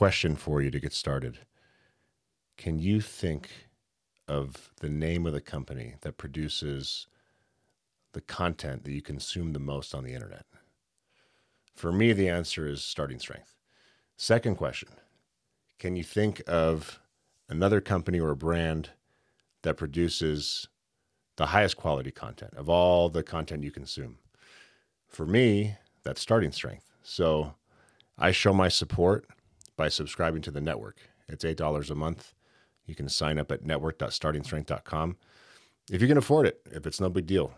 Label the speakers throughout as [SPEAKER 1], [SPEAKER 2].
[SPEAKER 1] question for you to get started. Can you think of the name of the company that produces the content that you consume the most on the internet? For me, the answer is Starting Strength. Second question Can you think of another company or a brand that produces the highest quality content of all the content you consume? For me, that's Starting Strength. So I show my support by subscribing to the network. It's $8 a month. You can sign up at network.startingstrength.com if you can afford it, if it's no big deal.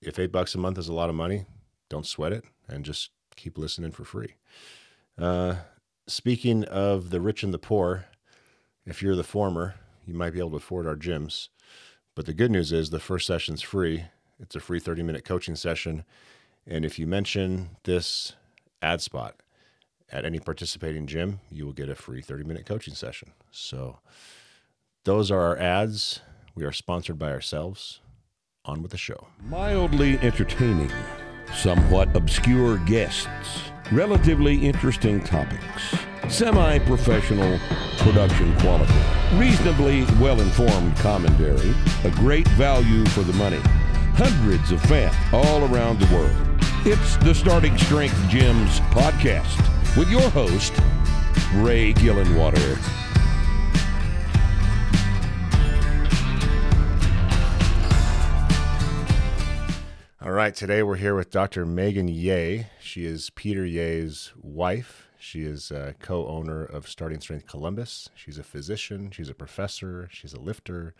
[SPEAKER 1] If eight bucks a month is a lot of money, don't sweat it and just keep listening for free. Uh, speaking of the rich and the poor, if you're the former, you might be able to afford our gyms. But the good news is the first session's free. It's a free 30 minute coaching session. And if you mention this ad spot at any participating gym, you will get a free 30 minute coaching session. So those are our ads. We are sponsored by ourselves. On with the show.
[SPEAKER 2] Mildly entertaining, somewhat obscure guests, relatively interesting topics, semi professional production quality, reasonably well informed commentary, a great value for the money, hundreds of fans all around the world. It's the Starting Strength Gyms podcast with your host, Ray Gillenwater.
[SPEAKER 1] All right, today we're here with Dr. Megan Yeh. She is Peter Yeh's wife. She is a co owner of Starting Strength Columbus. She's a physician, she's a professor, she's a lifter.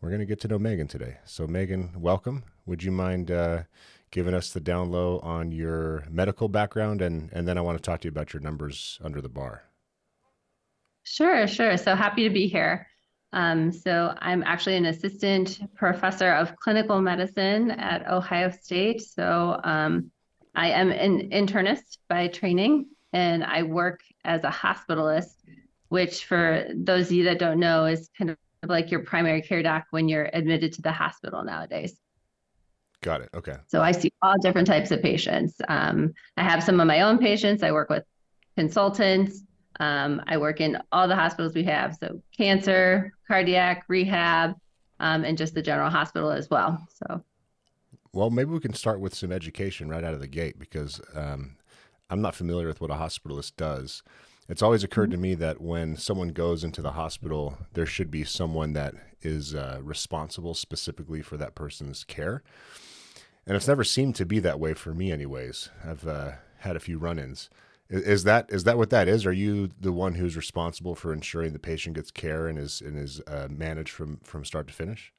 [SPEAKER 1] We're going to get to know Megan today. So, Megan, welcome. Would you mind uh, giving us the down low on your medical background? And, and then I want to talk to you about your numbers under the bar.
[SPEAKER 3] Sure, sure. So happy to be here. Um, so I'm actually an assistant professor of clinical medicine at Ohio State. So um, I am an internist by training, and I work as a hospitalist, which for those of you that don't know is kind of like your primary care doc when you're admitted to the hospital nowadays.
[SPEAKER 1] Got it. Okay.
[SPEAKER 3] So I see all different types of patients. Um, I have some of my own patients. I work with consultants. Um, I work in all the hospitals we have, so cancer, cardiac, rehab, um, and just the general hospital as well. So,
[SPEAKER 1] well, maybe we can start with some education right out of the gate because um, I'm not familiar with what a hospitalist does. It's always occurred mm-hmm. to me that when someone goes into the hospital, there should be someone that is uh, responsible specifically for that person's care. And it's never seemed to be that way for me, anyways. I've uh, had a few run ins. Is that is that what that is? Are you the one who's responsible for ensuring the patient gets care and is and is uh, managed from from start to finish?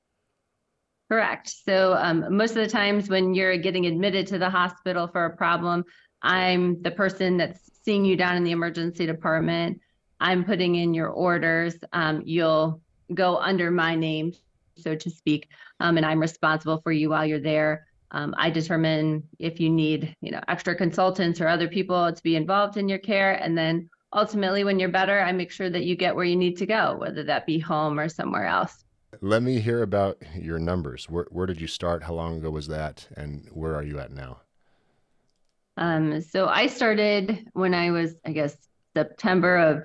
[SPEAKER 3] Correct. So um, most of the times when you're getting admitted to the hospital for a problem, I'm the person that's seeing you down in the emergency department. I'm putting in your orders. Um, you'll go under my name, so to speak, um, and I'm responsible for you while you're there. Um, I determine if you need, you know, extra consultants or other people to be involved in your care, and then ultimately, when you're better, I make sure that you get where you need to go, whether that be home or somewhere else.
[SPEAKER 1] Let me hear about your numbers. Where, where did you start? How long ago was that? And where are you at now?
[SPEAKER 3] Um, so I started when I was, I guess, September of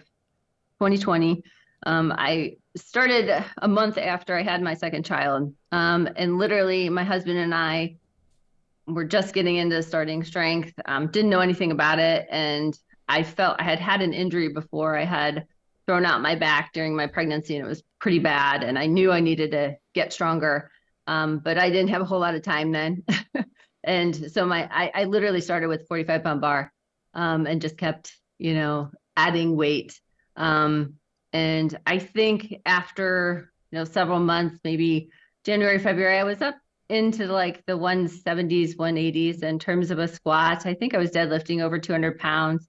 [SPEAKER 3] 2020. Um, I started a month after I had my second child. Um, and literally, my husband and I were just getting into starting strength, um, didn't know anything about it. And I felt I had had an injury before. I had thrown out my back during my pregnancy and it was pretty bad. And I knew I needed to get stronger. Um, but I didn't have a whole lot of time then. and so my, I, I, literally started with 45 pound bar um, and just kept, you know, adding weight. Um, and I think after, you know, several months, maybe January, February, I was up into like the 170s, 180s in terms of a squat. I think I was deadlifting over 200 pounds.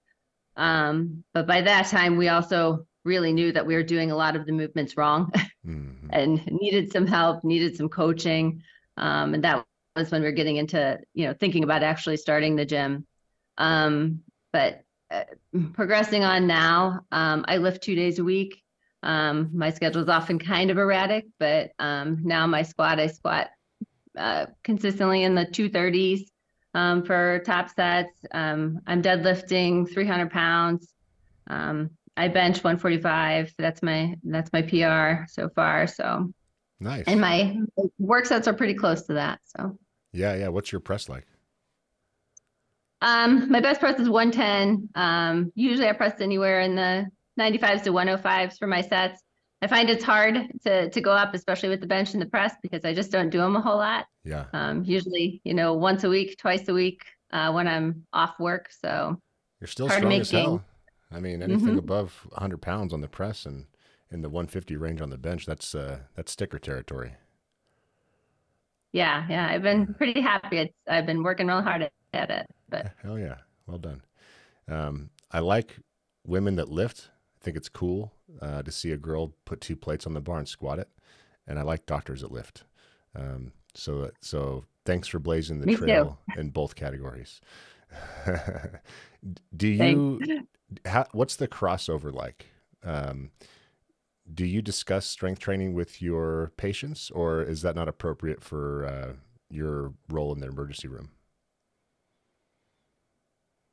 [SPEAKER 3] Um, but by that time, we also really knew that we were doing a lot of the movements wrong mm-hmm. and needed some help, needed some coaching. Um, and that was when we were getting into, you know, thinking about actually starting the gym. Um, but uh, progressing on now, um, I lift two days a week. Um, my schedule is often kind of erratic, but um, now my squat, I squat uh, consistently in the 230s um, for top sets. Um, I'm deadlifting 300 pounds. Um, I bench 145. That's my that's my PR so far. So
[SPEAKER 1] Nice.
[SPEAKER 3] and my work sets are pretty close to that. So
[SPEAKER 1] yeah, yeah. What's your press like?
[SPEAKER 3] um, my best press is 110. Um, usually I press anywhere in the 95s to 105s for my sets. I find it's hard to to go up, especially with the bench and the press, because I just don't do them a whole lot.
[SPEAKER 1] Yeah.
[SPEAKER 3] Um, usually, you know, once a week, twice a week uh, when I'm off work. So
[SPEAKER 1] You're still strong as hell. I mean, anything
[SPEAKER 3] Mhm.
[SPEAKER 1] above 100 pounds on the press and in the 150 range on the bench, that's uh, that's sticker territory.
[SPEAKER 3] yeah, yeah, I've been pretty happy. It's I've been working real hard at, at it. But
[SPEAKER 1] Hell yeah. Well done. Um, I like women that lift. I think it's cool uh, to see a girl put two plates on the bar and squat it. And I like doctors that lift. Um, so, so thanks for blazing the
[SPEAKER 3] Me too.
[SPEAKER 1] trail in both categories. Do you, how, what's the crossover like? Um, do you discuss strength training with your patients or is that not appropriate for uh, your role in the emergency room?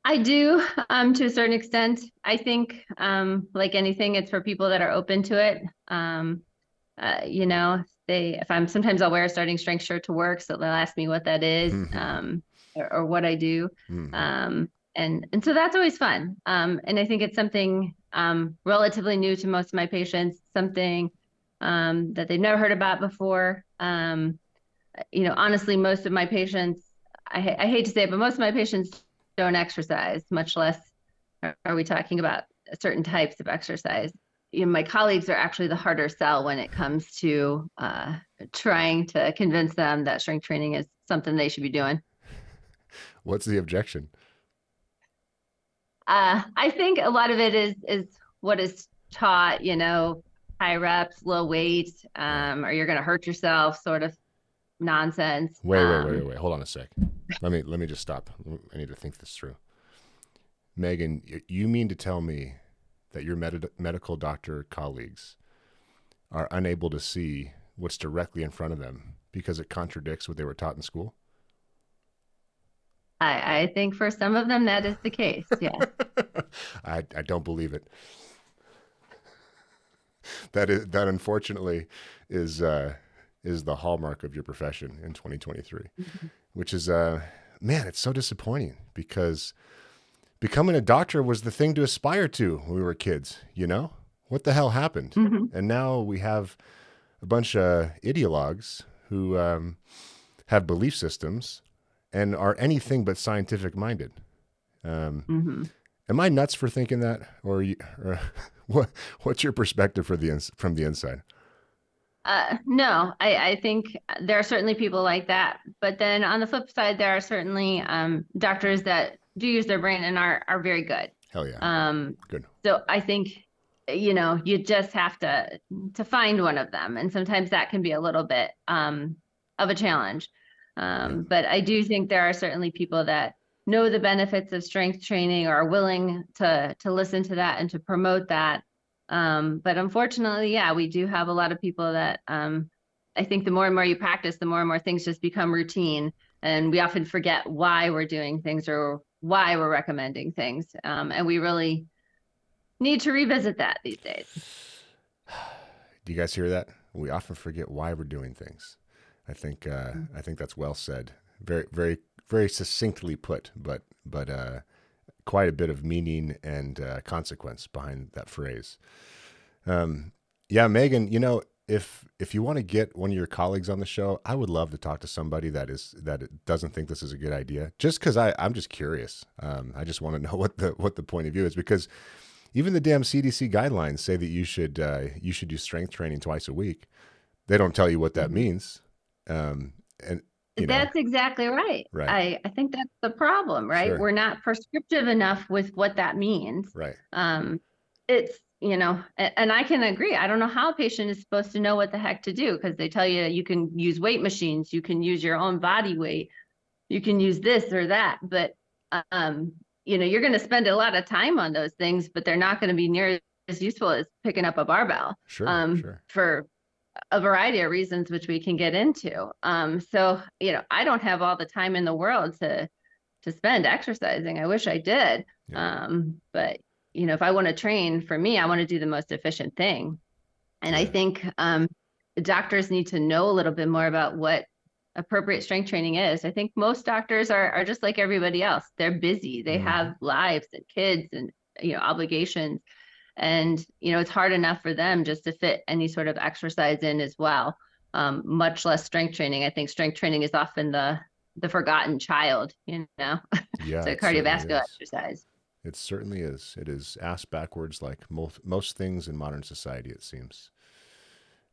[SPEAKER 3] I do, um, to a certain extent. I think, um, like anything, it's for people that are open to it. Um, uh, you know, they, if I'm sometimes I'll wear a starting strength shirt to work, so they'll ask me what that is,
[SPEAKER 1] Mhm.
[SPEAKER 3] um, or, or what I do.
[SPEAKER 1] Mhm.
[SPEAKER 3] Um, and and so that's always fun. Um, and I think it's something um, relatively new to most of my patients, something um, that they've never heard about before. Um, you know, honestly, most of my patients, I, I hate to say it, but most of my patients don't exercise, much less are, we talking about certain types of exercise. You know, my colleagues are actually the harder sell when it comes to uh, trying to convince them that strength training is something they should be doing.
[SPEAKER 1] What's the objection?
[SPEAKER 3] Uh, I think a lot of it is is what is taught, you know, high reps, low weight, um, or you're going to hurt yourself, sort of nonsense.
[SPEAKER 1] Wait, wait,
[SPEAKER 3] Um,
[SPEAKER 1] wait, wait, wait. Hold on a sec. Let me let me just stop. I need to think this through. Megan, you mean to tell me that your med- medical doctor colleagues are unable to see what's directly in front of them because it contradicts what they were taught in school?
[SPEAKER 3] I, I think for some of them that is the case. Yeah.
[SPEAKER 1] I I don't believe it. That is that unfortunately is uh, is the hallmark of your profession in 2023, which is uh, man, it's so disappointing because becoming a doctor was the thing to aspire to when we were kids. You know what the hell happened?
[SPEAKER 3] Mhm.
[SPEAKER 1] And now we have a bunch of ideologues who um, have belief systems and are anything but scientific minded. Um,
[SPEAKER 3] hmm
[SPEAKER 1] Am I nuts for thinking that, or, you, or what? What's your perspective for the ins- from the inside?
[SPEAKER 3] Uh, no, I, I think there are certainly people like that. But then on the flip side, there are certainly um, doctors that do use their brain and are are very good.
[SPEAKER 1] Hell yeah,
[SPEAKER 3] Um,
[SPEAKER 1] good.
[SPEAKER 3] so I think, you know, you just have to to find one of them, and sometimes that can be a little bit um, of a challenge. Um, but I do think there are certainly people that know the benefits of strength training or are willing to to listen to that and to promote that. Um, but unfortunately, yeah, we do have a lot of people that um, I think the more and more you practice, the more and more things just become routine, and we often forget why we're doing things or why we're recommending things, um, and we really need to revisit that these days.
[SPEAKER 1] Do you guys hear that? We often forget why we're doing things. I think uh, I think that's well said. Very very very succinctly put, but but uh, quite a bit of meaning and uh, consequence behind that phrase. Um, yeah, Megan, you know, if if you want to get one of your colleagues on the show, I would love to talk to somebody that is that doesn't think this is a good idea. Just because I I'm just curious. Um, I just want to know what the what the point of view is because even the damn CDC guidelines say that you should uh, you should do strength training twice a week. They don't tell you what that means. Um, and you know,
[SPEAKER 3] That's exactly right.
[SPEAKER 1] Right.
[SPEAKER 3] I, I think that's the problem, right?
[SPEAKER 1] Sure.
[SPEAKER 3] We're not prescriptive enough with what that means.
[SPEAKER 1] right,
[SPEAKER 3] Um, it's, you know, and I can agree. I don't know how a patient is supposed to know what the heck to do because they tell you you can use weight machines, you can use your own body weight, you can use this or that, but um, you know, you're going to spend a lot of time on those things, but they're not going to be near as useful as picking up a barbell
[SPEAKER 1] sure,
[SPEAKER 3] um,
[SPEAKER 1] sure.
[SPEAKER 3] for a variety of reasons, which we can get into. Um, so, you know, I don't have all the time in the world to to spend exercising. I wish I did,
[SPEAKER 1] Yeah.
[SPEAKER 3] um, but you know, if I want to train for me, I want to do the most efficient thing. And I think um, doctors need to know a little bit more about what appropriate strength training is. I think most doctors are are just like everybody else. They're busy. They mm-hmm. have lives and kids and you know obligations. And you know, it's hard enough for them just to fit any sort of exercise in as well. Um, much less strength training. I think strength training is often the the forgotten child, you know. Yeah. it's a cardiovascular exercise.
[SPEAKER 1] It certainly is. It is ass backwards like most most things in modern society, it seems.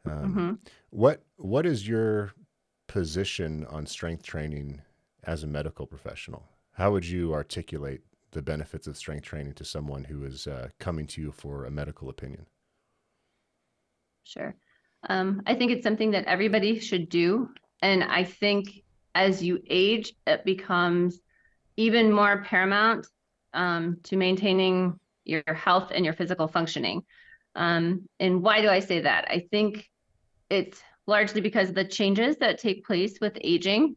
[SPEAKER 1] Um, mm-hmm. What what is your position on strength training as a medical professional? How would you articulate the benefits of strength training to someone who is uh, coming to you for a medical opinion?
[SPEAKER 3] Sure. Um, I think it's something that everybody should do. And I think as you age, it becomes even more paramount um, to maintaining your health and your physical functioning. Um, and why do I say that? I think it's largely because of the changes that take place with aging.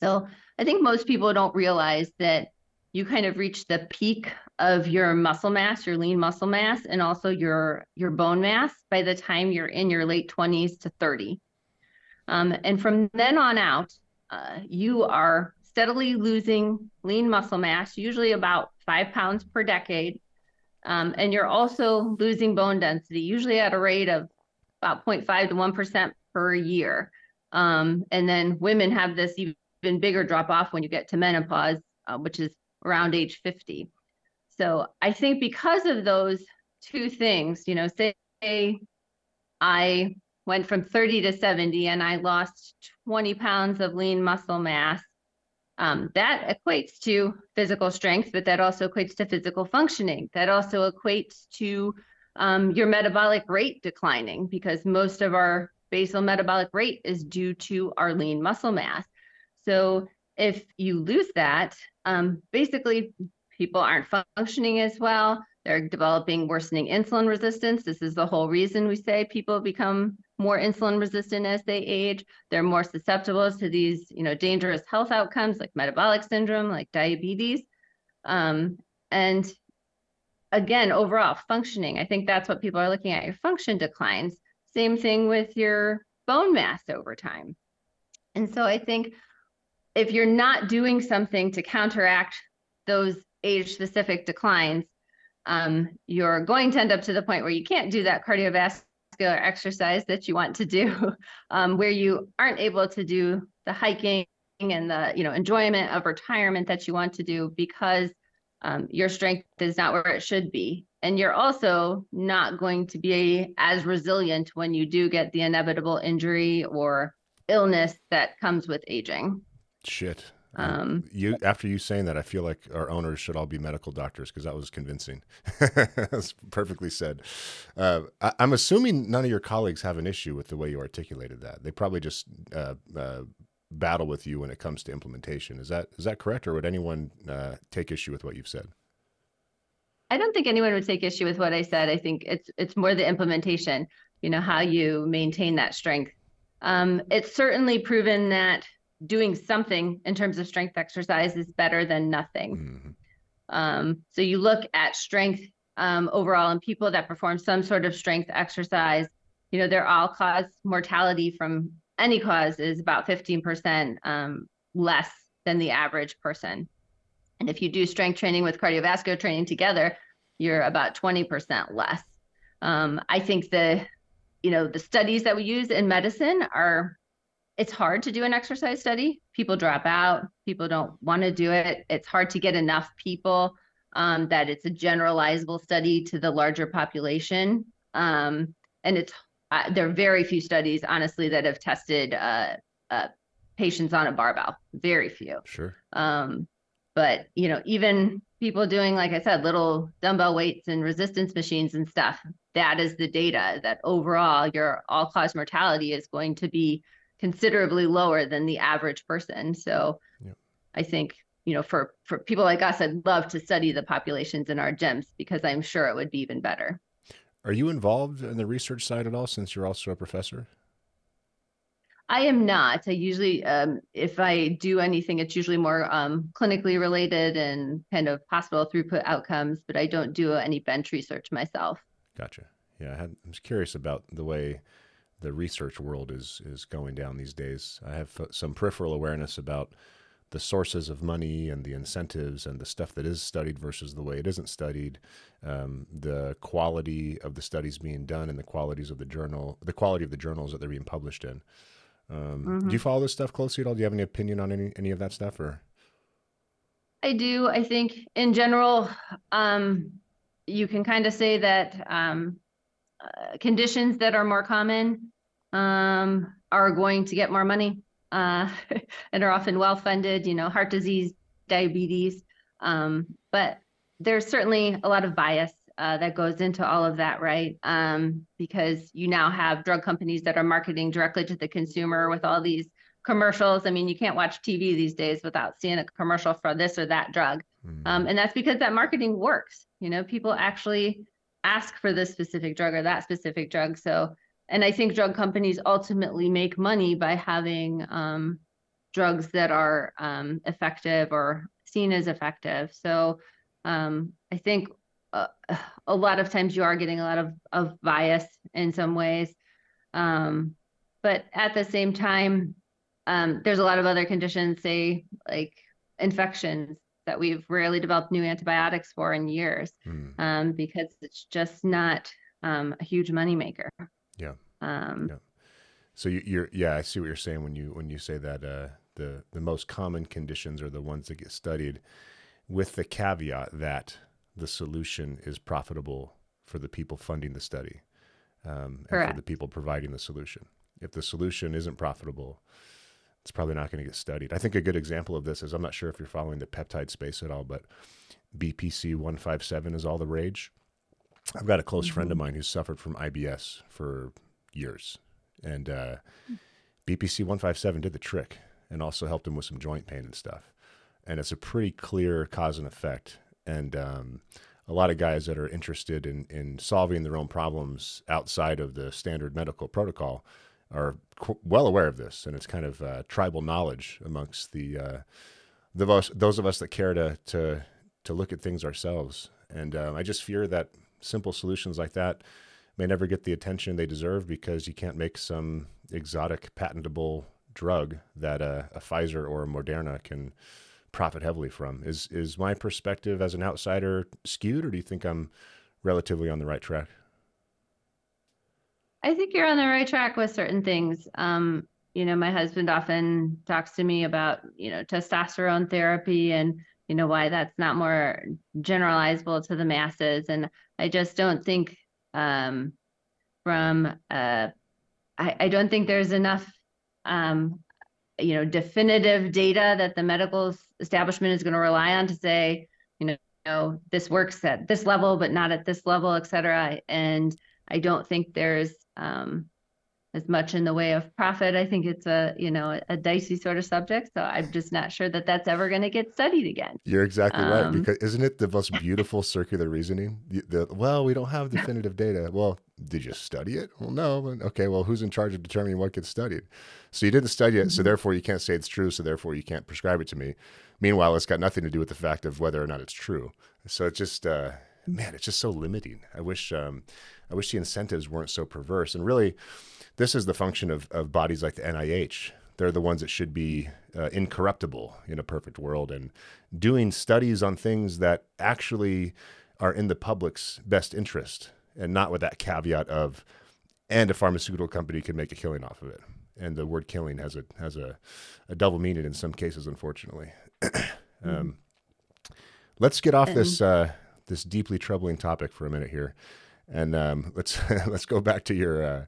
[SPEAKER 3] So I think most people don't realize that you kind of reach the peak of your muscle mass, your lean muscle mass, and also your your bone mass by the time you're in your late 20s to 30. Um, and from then on out, uh, you are steadily losing lean muscle mass, usually about five pounds per decade. Um, and you're also losing bone density, usually at a rate of about 0.5 to 1% per year. Um, and then women have this even bigger drop off when you get to menopause, uh, which is around age 50. So I think because of those two things, you know, say I went from 30 to 70 and I lost 20 pounds of lean muscle mass. Um, that equates to physical strength, but that also equates to physical functioning. That also equates to um, your metabolic rate declining because most of our basal metabolic rate is due to our lean muscle mass. So if you lose that, um, basically people aren't functioning as well. They're developing worsening insulin resistance. This is the whole reason we say people become more insulin resistant as they age. They're more susceptible to these, you know, dangerous health outcomes like metabolic syndrome, like diabetes. Um, and again, overall functioning, I think that's what people are looking at. Your function declines. Same thing with your bone mass over time. And so I think if you're not doing something to counteract those age specific declines, um, you're going to end up to the point where you can't do that cardiovascular exercise that you want to do, um, where you aren't able to do the hiking and the you know enjoyment of retirement that you want to do because um, your strength is not where it should be. And you're also not going to be as resilient when you do get the inevitable injury or illness that comes with aging
[SPEAKER 1] shit um, you after you saying that, I feel like our owners should all be medical doctors because that was convincing. That's perfectly said. Uh, I, am assuming none of your colleagues have an issue with the way you articulated that. They probably just uh, uh, battle with you when it comes to implementation. Is that is that correct, or would anyone uh, take issue with what you've said?
[SPEAKER 3] I don't think anyone would take issue with what I said. I think it's it's more the implementation. You know how you maintain that strength. Um, it's certainly proven that doing something in terms of strength exercise is better than nothing. Mm-hmm. Um, so you look at strength um, overall and people that perform some sort of strength exercise, you know, their all cause mortality from any cause is about 15% um, less than the average person. And if you do strength training with cardiovascular training together, you're about 20% less. Um, I think the, you know, the studies that we use in medicine are it's hard to do an exercise study. People drop out. People don't want to do it. It's hard to get enough people um, that it's a generalizable study to the larger population. Um, and it's uh, there are very few studies, honestly, that have tested uh, uh, patients on a barbell. Very few.
[SPEAKER 1] Sure.
[SPEAKER 3] Um, but you know, even people doing, like I said, little dumbbell weights and resistance machines and stuff. That is the data that overall your all-cause mortality is going to be considerably lower than the average person. So yeah. I think, you know, for, for people like us, I'd love to study the populations in our gyms because I'm sure it would be even better.
[SPEAKER 1] Are you involved in the research side at all since you're also a professor?
[SPEAKER 3] I am not. I usually, um, if I do anything, it's usually more um, clinically related and kind of hospital throughput outcomes, but I don't do any bench research myself.
[SPEAKER 1] Gotcha. Yeah, I, had, I was curious about the way the research world is is going down these days. I have some peripheral awareness about the sources of money and the incentives and the stuff that is studied versus the way it isn't studied, um, the quality of the studies being done and the qualities of the journal, the quality of the journals that they're being published in. Um, mm-hmm. Do you mm-hmm. follow this stuff closely at all? Do you have any opinion on any any of that stuff, or?
[SPEAKER 3] I do. I think in general, um, you can kind of say that um, uh, conditions that are more common um, are going to get more money uh, and are often well funded. You know, heart disease, diabetes, um, but there's certainly a lot of bias uh, that goes into all of that, right? Um, because you now have drug companies that are marketing directly to the consumer with all these commercials. I mean, you can't watch TV these days without seeing a commercial for this or that drug. Mm. Um, and that's because that marketing works. You know, people actually ask for this specific drug or that specific drug. So, and I think drug companies ultimately make money by having um, drugs that are um, effective or seen as effective. So, um, I think uh, a lot of times you are getting a lot of, of bias in some ways. Um, but at the same time, um, there's a lot of other conditions, say like infections that we've rarely developed new antibiotics for in years mm. um, because it's just not um, a huge moneymaker.
[SPEAKER 1] Yeah. Um, yeah. So you, are yeah, I see what you're saying when you when you say that uh, the the most common conditions are the ones that get studied, with the caveat that the solution is profitable for the people funding the study um, and for the people providing the solution. If the solution isn't profitable, it's probably not going to get studied. I think a good example of this is I'm not sure if you're following the peptide space at all, but BPC 157 is all the rage. I've got a close mm-hmm. friend of mine who's suffered from IBS for years. And uh, BPC 157 did the trick and also helped him with some joint pain and stuff. And it's a pretty clear cause and effect and um, a lot of guys that are interested in in solving their own problems outside of the standard medical protocol are qu- well aware of this, and it's kind of uh, tribal knowledge amongst the uh, the those of us that care to to to look at things ourselves. And um, I just fear that simple solutions like that may never get the attention they deserve because you can't make some exotic patentable drug that a, a Pfizer or a Moderna can profit heavily from. Is is my perspective as an outsider skewed, or do you think I'm relatively on the right track?
[SPEAKER 3] I think you're on the right track with certain things. Um, you know, my husband often talks to me about you know testosterone therapy and you know why that's not more generalizable to the masses, and I just don't think um, from uh, I, I don't think there's enough um, you know definitive data that the medical establishment is going to rely on to say you know, you know this works at this level but not at this level et cetera and i don't think there's um, as much in the way of profit i think it's a you know a, dicey sort of subject so i'm just not sure that that's ever going to get studied again
[SPEAKER 1] you're exactly um, right because isn't it the most beautiful circular reasoning the, the, well we don't have definitive data well did you study it? Well, no. Okay, well, who's in charge of determining what gets studied? So you didn't study it, mm-hmm. so therefore you can't say it's true, so therefore you can't prescribe it to me. Meanwhile, it's got nothing to do with the fact of whether or not it's true. So it's just, uh, man, it's just so limiting. I wish, um, I wish the incentives weren't so perverse. And really, this is the function of, of bodies like the NIH. They're the ones that should be uh, incorruptible in a perfect world and doing studies on things that actually are in the public's best interest and not with that caveat of and a pharmaceutical company can make a killing off of it. And the word killing has a has a, a double meaning in some cases, unfortunately. um, mm Let's get off this uh, this deeply troubling topic for a minute here, and um, let's let's go back to your uh,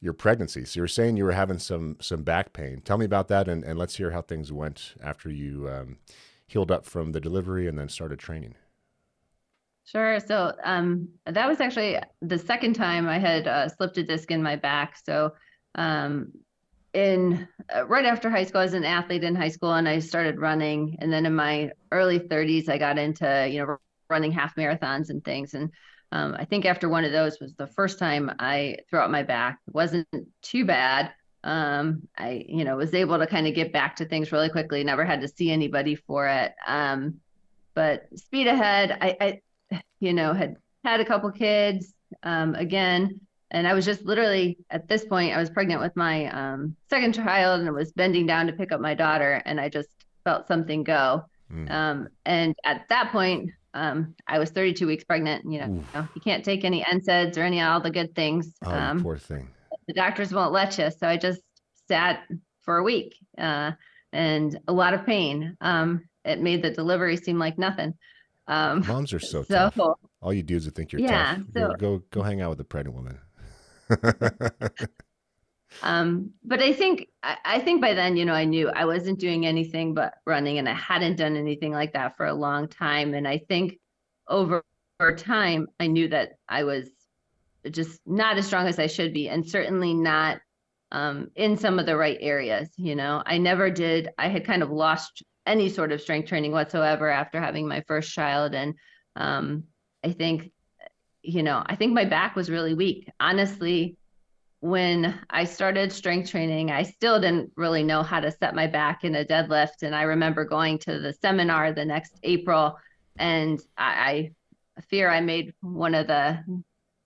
[SPEAKER 1] your pregnancy. So you were saying you were having some some back pain. Tell me about that, and, and let's hear how things went after you um, healed up from the delivery and then started training.
[SPEAKER 3] Sure. So um, that was actually the second time I had uh, slipped a disc in my back. So um, in uh, right after high school, I was an athlete in high school, and I started running. And then in my early 30s, I got into you know running half marathons and things. And um, I think after one of those was the first time I threw out my back. It wasn't too bad, Um, I, you know, was able to kind of get back to things really quickly. Never had to see anybody for it. Um, but speed ahead, I, I, you know, had had a couple kids. Um, again, and I was just literally at this point, I was pregnant with my um, second child, and I was bending down to pick up my daughter, and I just felt something go. Mm. Um, and at that point, um, I was 32 weeks pregnant. You know, you, know, you can't take any NSAIDs or any of all the good things.
[SPEAKER 1] Oh, um, poor thing.
[SPEAKER 3] The doctors won't let you. So I just sat for a week uh, and a lot of pain. Um, it made the delivery seem like nothing.
[SPEAKER 1] Um, Moms are so, so tough. All you do is think you're yeah, tough. So, go, go, go hang out with a pregnant woman.
[SPEAKER 3] um, but I think I, I, think by then, you know, I knew I wasn't doing anything but running, and I hadn't done anything like that for a long time. And I think over, over time, I knew that I was just not as strong as I should be, and certainly not um, in some of the right areas. You know, I never did. I had kind of lost any sort of strength training whatsoever after having my first child, and um, I think, you know, I think my back was really weak. Honestly, when I started strength training, I still didn't really know how to set my back in a deadlift. And I remember going to the seminar the next April, and I, I fear I made one of the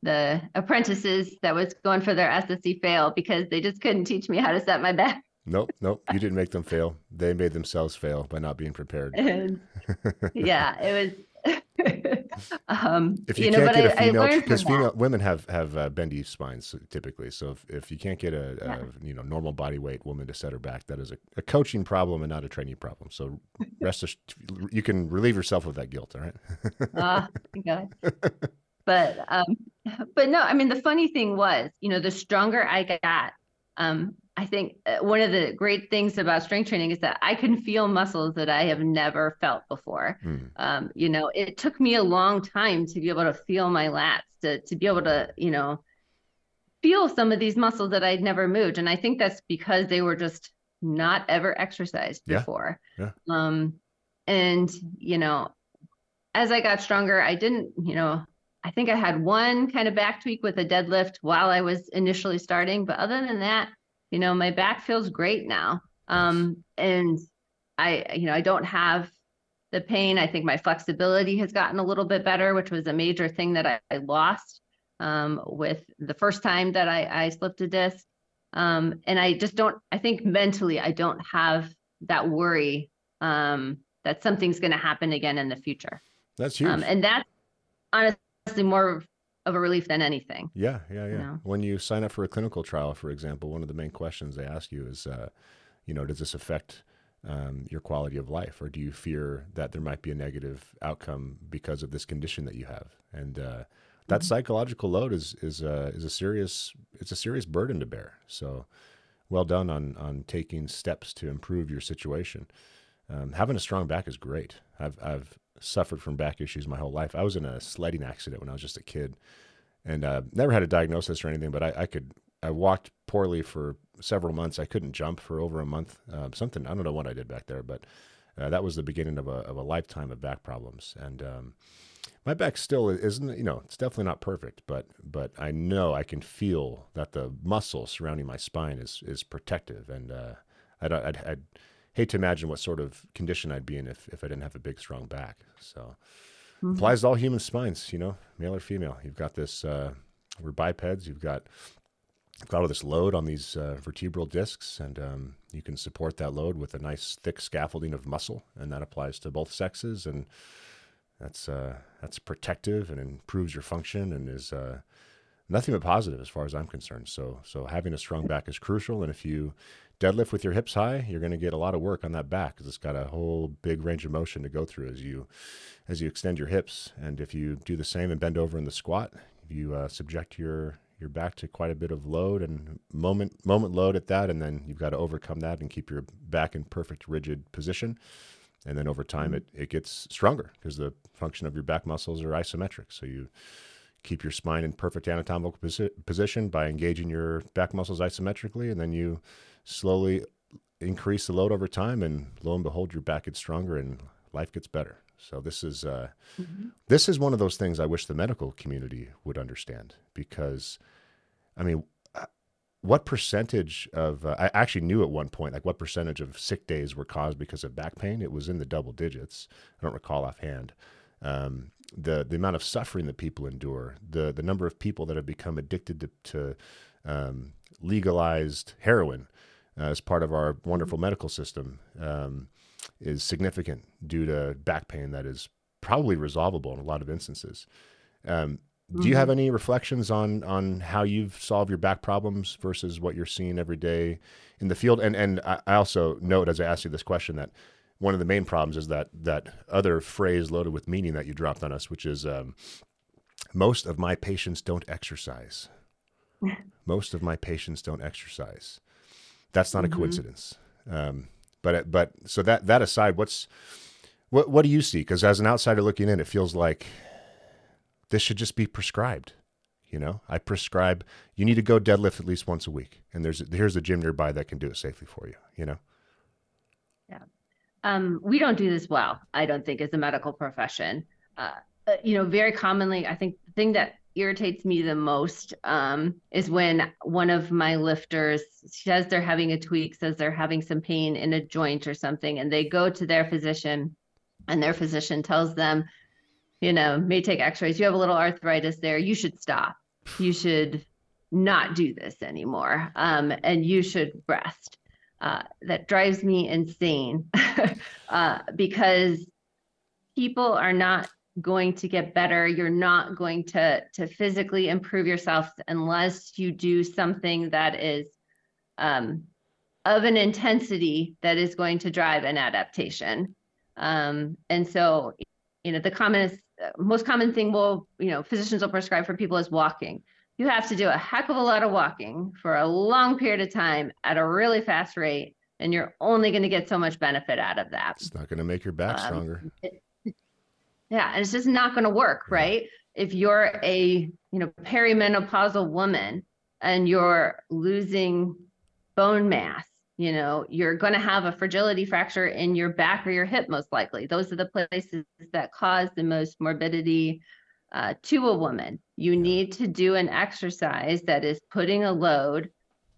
[SPEAKER 3] the apprentices that was going for their SSC fail because they just couldn't teach me how to set my back.
[SPEAKER 1] Nope, nope. You didn't make them fail. They made themselves fail by not being prepared.
[SPEAKER 3] Yeah, it was. um,
[SPEAKER 1] if you, you can't know, get I, a female, because female women have have uh, bendy spines typically. So if, if you can't get a, yeah. a, you know normal body weight woman to set her back, that is a, a coaching problem and not a training problem. So rest assured, you can relieve yourself of that guilt. All right.
[SPEAKER 3] Ah, uh. But um, but no, I mean the funny thing was, you know, the stronger I got, um, I think uh, one of the great things about strength training is that I can feel muscles that I have never felt before. Mm. Um, you know, it took me a long time to be able to feel my lats, to to be able to, you know, feel some of these muscles that I'd never moved, and I think that's because they were just not ever exercised yeah. before. Yeah. Um, and you know, as I got stronger, I didn't, you know, I think I had one kind of back tweak with a deadlift while I was initially starting, but other than that, you know, my back feels great now. Um, and I, you know, I don't have the pain. I think my flexibility has gotten a little bit better, which was a major thing that I, I lost um, with the first time that I, I slipped a disc. Um, and I just don't, I think mentally, I don't have that worry um, that something's going to happen again in the future.
[SPEAKER 1] That's huge. Um,
[SPEAKER 3] and that's honestly more of a relief than anything.
[SPEAKER 1] Yeah, yeah, yeah. You know? When you sign up for a clinical trial, for example, one of the main questions they ask you is, uh, you know, does this affect um, your quality of life, or do you fear that there might be a negative outcome because of this condition that you have? And uh, that mm-hmm. psychological load is is uh, is a serious it's a serious burden to bear. So, well done on on taking steps to improve your situation. Um, having a strong back is great. I've I've suffered from back issues my whole life. I was in a sledding accident when I was just a kid, and uh, never had a diagnosis or anything. But I, I, could I walked poorly for several months. I couldn't jump for over a month. Uh, something I don't know what I did back there, but uh, that was the beginning of a of a lifetime of back problems. And um, my back still isn't you know it's definitely not perfect, but but I know I can feel that the muscle surrounding my spine is is protective, and uh, I'd, I'd, I'd hate to imagine what sort of condition I'd be in if, if I didn't have a big, strong back. So mm-hmm. applies to all human spines, you know, male or female. You've got this, uh, we're bipeds, you've got, you've got all this load on these uh, vertebral discs, and um, you can support that load with a nice, thick scaffolding of muscle, and that applies to both sexes. And that's, uh, that's protective and improves your function and is, uh, nothing but positive as far as I'm concerned. So, so having a strong back is crucial. And if you deadlift with your hips high, you're going to get a lot of work on that back because it's got a whole big range of motion to go through as you as you extend your hips. And if you do the same and bend over in the squat, you uh, subject your your back to quite a bit of load and moment moment load at that, and then you've got to overcome that and keep your back in perfect rigid position. And then over time, mm-hmm. it, it gets stronger because the function of your back muscles are isometric. So you keep your spine in perfect anatomical posi- position by engaging your back muscles isometrically, and then you slowly increase the load over time, and lo and behold, your back gets stronger and life gets better. So this is uh, mm-hmm. this is one of those things I wish the medical community would understand because, I mean, what percentage of uh, I actually knew at one point like what percentage of sick days were caused because of back pain. It was in the double digits. I don't recall offhand. Um, the the amount of suffering that people endure, the the number of people that have become addicted to, to um, legalized heroin uh, as part of our wonderful medical system um, is significant due to back pain that is probably resolvable in a lot of instances. Um, do you mm-hmm. have any reflections on on how you've solved your back problems versus what you're seeing every day in the field? And and I also note as I ask you this question that one of the main problems is that that other phrase loaded with meaning that you dropped on us, which is um, most of my patients don't exercise. most of my patients don't exercise. That's not mm-hmm. a coincidence. Um, but but so that that aside, what's what what do you see? Because as an outsider looking in, it feels like this should just be prescribed. You know, I prescribe you need to go deadlift at least once a week, and there's here's a gym nearby that can do it safely for you. You know.
[SPEAKER 3] Yeah, um, we don't do this well. I don't think as a medical profession. Uh, uh you know, very commonly, I think the thing that irritates me the most um, is when one of my lifters says they're having a tweak, says they're having some pain in a joint or something, and they go to their physician, and their physician tells them, you know, may take x-rays, you have a little arthritis there, you should stop. You should not do this anymore. Um, and you should rest. Uh, that drives me insane uh, because people are not going to get better. You're not going to to physically improve yourself unless you do something that is um, of an intensity that is going to drive an adaptation. Um, and so, you know, the commonest most common thing will, you know, physicians will prescribe for people is walking. You have to do a heck of a lot of walking for a long period of time at a really fast rate, and you're only going to get so much benefit out of that.
[SPEAKER 1] It's not going to make your back um, stronger. It,
[SPEAKER 3] yeah, and it's just not going to work, right? If you're a, you know, perimenopausal woman and you're losing bone mass you know you're going to have a fragility fracture in your back or your hip most likely. Those are the places that cause the most morbidity uh, to a woman. You need to do an exercise that is putting a load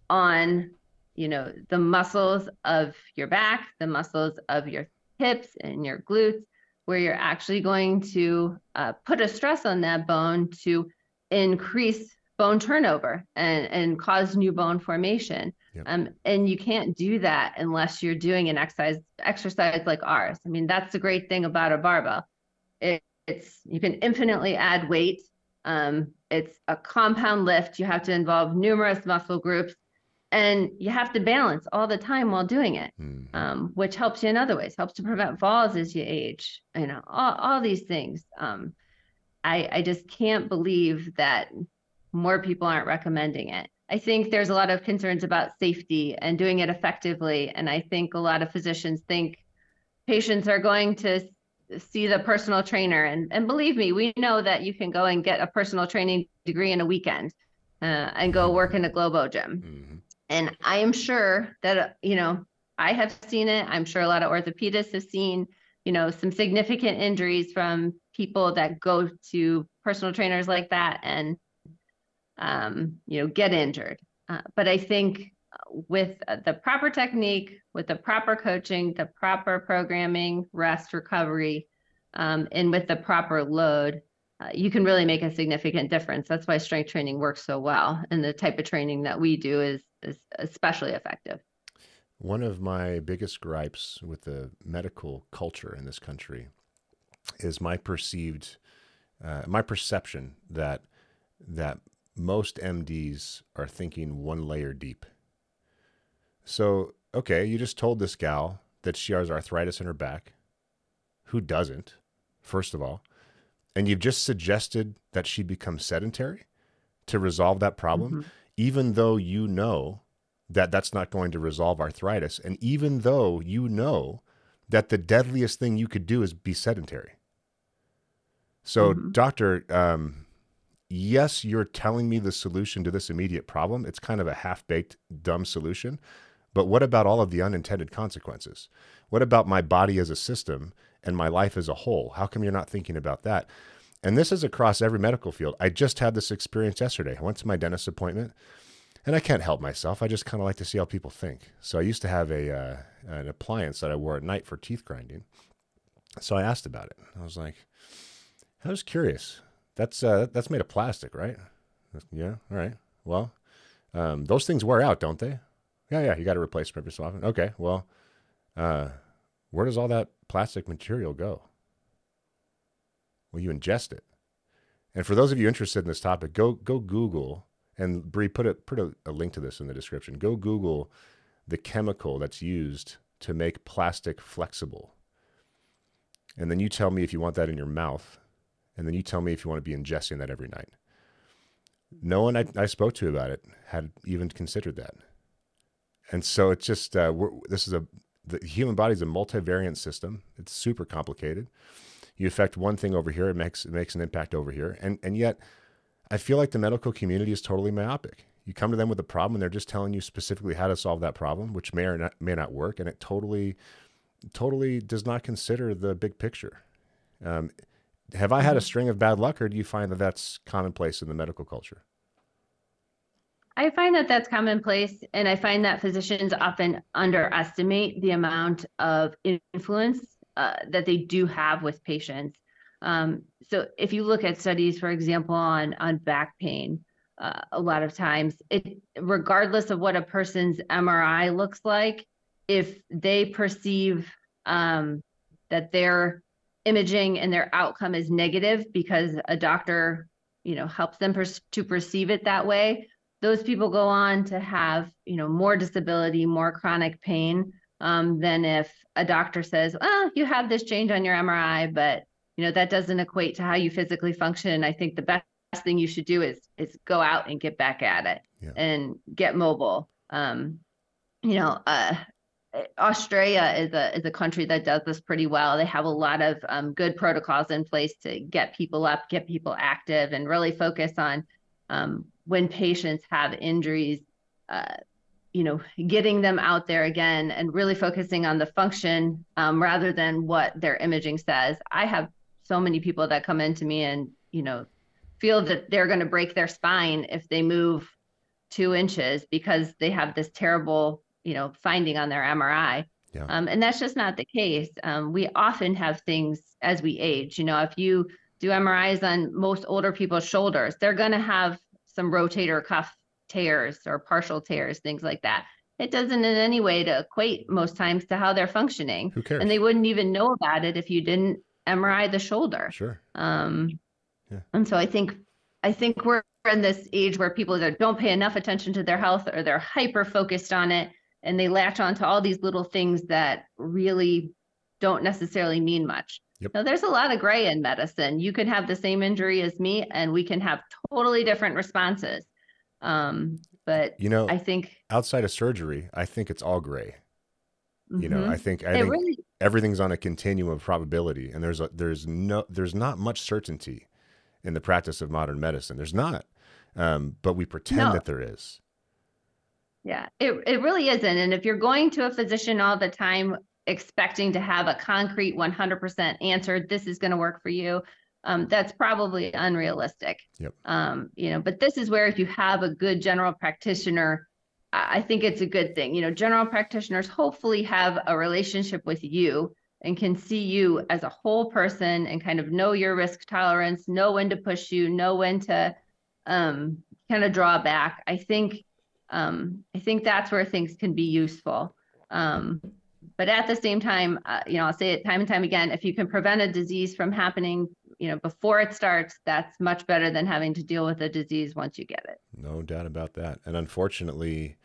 [SPEAKER 3] on you know the muscles of your back the muscles of your hips and your glutes where you're actually going to uh, put a stress on that bone to increase bone turnover and, and cause new bone formation Yep. Um, and you can't do that unless you're doing an exercise exercise like ours. I mean, that's the great thing about a barbell. It, it's you can infinitely add weight. Um, it's a compound lift. You have to involve numerous muscle groups, and you have to balance all the time while doing it, mm. um, which helps you in other ways. Helps to prevent falls as you age. You know, all, all these things. Um, I I just can't believe that more people aren't recommending it. I think there's a lot of concerns about safety and doing it effectively. And I think a lot of physicians think patients are going to see the personal trainer. And, and believe me, we know that you can go and get a personal training degree in a weekend uh, and go work in a Globo gym. Mm-hmm. And I am sure that, you know, I have seen it. I'm sure a lot of orthopedists have seen, you know, some significant injuries from people that go to personal trainers like that. And um, you know, get injured. Uh, but I think with the proper technique, with the proper coaching, the proper programming, rest, recovery, um, and with the proper load, uh, you can really make a significant difference. That's why strength training works so well, and the type of training that we do is is especially effective.
[SPEAKER 1] One of my biggest gripes with the medical culture in this country is my perceived, uh, my perception that that most MDs are thinking one layer deep. So, okay, you just told this gal that she has arthritis in her back. Who doesn't, first of all? And you've just suggested that she become sedentary to resolve that problem, mm-hmm. even though you know that that's not going to resolve arthritis. And even though you know that the deadliest thing you could do is be sedentary. So, mm-hmm. doctor, um, yes, you're telling me the solution to this immediate problem. It's kind of a half baked, dumb solution. But what about all of the unintended consequences? What about my body as a system and my life as a whole? How come you're not thinking about that? And this is across every medical field. I just had this experience yesterday. I went to my dentist appointment and I can't help myself. I just kind of like to see how people think. So I used to have a uh, an appliance that I wore at night for teeth grinding. So I asked about it. I was like, I was curious. That's uh, that's made of plastic, right? Yeah. All right. Well, um, those things wear out, don't they? Yeah, yeah. You got to replace them every so often. Okay. Well, uh, where does all that plastic material go? Well, you ingest it. And for those of you interested in this topic, go go Google and Bree put a put a, a link to this in the description. Go Google the chemical that's used to make plastic flexible. And then you tell me if you want that in your mouth. And then you tell me if you want to be ingesting that every night. No one I, I spoke to about it had even considered that. And so it's just, uh, this is a, the human body is a multivariant system. It's super complicated. You affect one thing over here, it makes, it makes an impact over here. And, and yet, I feel like the medical community is totally myopic. You come to them with a problem and they're just telling you specifically how to solve that problem, which may or not, may not work. And it totally totally does not consider the big picture. Um, have I had a mm-hmm. string of bad luck, or do you find that that's commonplace in the medical culture?
[SPEAKER 3] I find that that's commonplace, and I find that physicians often underestimate the amount of influence uh, that they do have with patients. Um, so, if you look at studies, for example, on on back pain, uh, a lot of times, it regardless of what a person's MRI looks like, if they perceive um, that their imaging and their outcome is negative because a doctor you know helps them per- to perceive it that way those people go on to have you know more disability more chronic pain um, than if a doctor says well you have this change on your mri but you know that doesn't equate to how you physically function i think the best thing you should do is is go out and get back at it yeah. and get mobile um, you know uh, Australia is a is a country that does this pretty well. They have a lot of um, good protocols in place to get people up, get people active, and really focus on um, when patients have injuries. Uh, you know, getting them out there again and really focusing on the function um, rather than what their imaging says. I have so many people that come into me and you know feel that they're going to break their spine if they move two inches because they have this terrible you know, finding on their MRI. Yeah. Um, and that's just not the case. Um, we often have things as we age. You know, if you do MRIs on most older people's shoulders, they're going to have some rotator cuff tears or partial tears, things like that. It doesn't in any way to equate most times to how they're functioning.
[SPEAKER 1] Who cares?
[SPEAKER 3] And they wouldn't even know about it if you didn't MRI the shoulder.
[SPEAKER 1] Sure.
[SPEAKER 3] Um, yeah. And so I think I think we're in this age where people either don't pay enough attention to their health or they're hyper focused on it and they latch on to all these little things that really don't necessarily mean much. Yep. Now, there's a lot of gray in medicine. You could have the same injury as me, and we can have totally different responses. Um, but
[SPEAKER 1] you know,
[SPEAKER 3] I think
[SPEAKER 1] outside of surgery, I think it's all gray. Mm-hmm. You know, mm-hmm. I think I think really, everything's on a continuum of probability, and there's a, there's no there's not much certainty in the practice of modern medicine. There's not, um, but we pretend no. that there is.
[SPEAKER 3] Yeah, it, it really isn't. And if you're going to a physician all the time expecting to have a concrete 100% answer, this is going to work for you, um, that's probably unrealistic.
[SPEAKER 1] Yep.
[SPEAKER 3] Um, you know, but this is where if you have a good general practitioner, I think it's a good thing. You know, general practitioners hopefully have a relationship with you and can see you as a whole person and kind of know your risk tolerance, know when to push you, know when to um, kind of draw back. I think um, I think that's where things can be useful. But at the same time, uh, you know, I'll say it time and time again: if you can prevent a disease from happening, you know, before it starts, that's much better than having to deal with a disease once you get it.
[SPEAKER 1] No doubt about that. And unfortunately,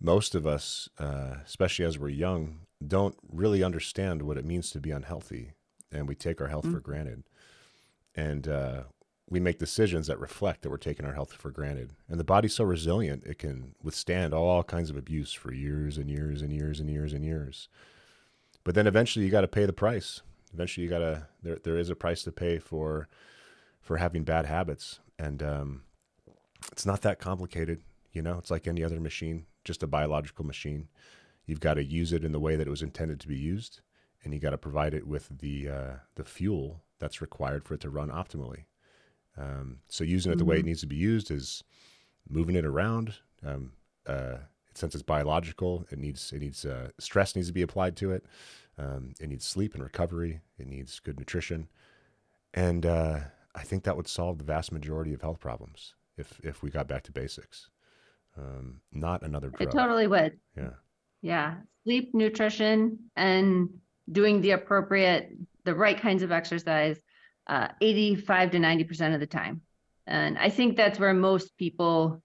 [SPEAKER 1] most of us, uh, especially as we're young, don't really understand what it means to be unhealthy, and we take our health mm-hmm. for granted. And uh, we make decisions that reflect that we're taking our health for granted. And the body's so resilient, it can withstand all kinds of abuse for years and years and years and years and years. But then eventually you got to pay the price. Eventually you got to there there is a price to pay for for having bad habits. And um, it's not that complicated, you know. It's like any other machine, just a biological machine. You've got to use it in the way that it was intended to be used, and you got to provide it with the uh, the fuel that's required for it to run optimally. Um, so using it the way it mm-hmm. needs to be used is moving it around, Um, uh, since it's biological, it needs it needs uh, stress needs to be applied to it. Um, it needs sleep and recovery. It needs good nutrition, and uh, I think that would solve the vast majority of health problems if if we got back to basics. Um, not another drug.
[SPEAKER 3] It totally would.
[SPEAKER 1] Yeah.
[SPEAKER 3] Yeah. Sleep, nutrition, and doing the appropriate, the right kinds of exercise, uh, 85 to 90% of the time. And I think that's where most people,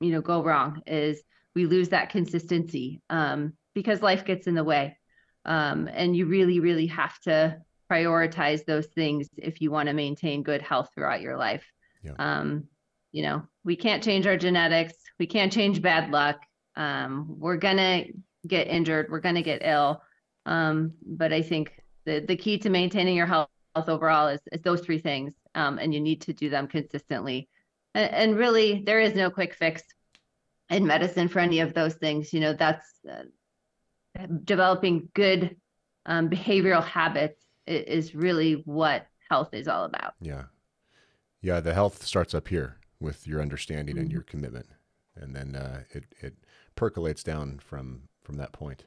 [SPEAKER 3] you know, go wrong is we lose that consistency um, because life gets in the way. Um, and you really, really have to prioritize those things if you want to maintain good health throughout your life.
[SPEAKER 1] Yeah.
[SPEAKER 3] Um, you know, we can't change our genetics. We can't change bad luck. Um, we're gonna get injured. We're gonna get ill. Um, but I think the the key to maintaining your health, health overall is, is those three things, um, and you need to do them consistently. And, and, really, there is no quick fix in medicine for any of those things. You know, that's uh, developing good um, behavioral habits is really what health is all about.
[SPEAKER 1] Yeah. Yeah. The health starts up here with your understanding mm-hmm. and your commitment. And then uh, it, it percolates down from, from that point.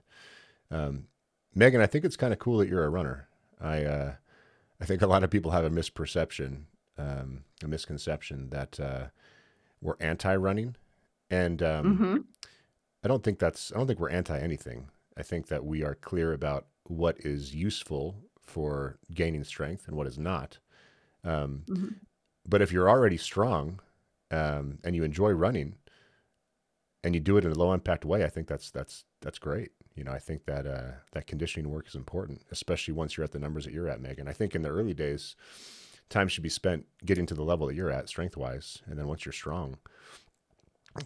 [SPEAKER 1] Um, Megan, I think it's kind of cool that you're a runner. I, uh, I think a lot of people have a misperception, um, a misconception that uh, we're anti-running, and um,
[SPEAKER 3] mm-hmm.
[SPEAKER 1] I don't think that's. I don't think we're anti anything. I think that we are clear about what is useful for gaining strength and what is not. Um, mm-hmm. But if you're already strong um, and you enjoy running, and you do it in a low impact way, I think that's that's that's great. You know, I think that uh, that conditioning work is important, especially once you're at the numbers that you're at, Megan. I think in the early days, time should be spent getting to the level that you're at, strength wise, and then once you're strong,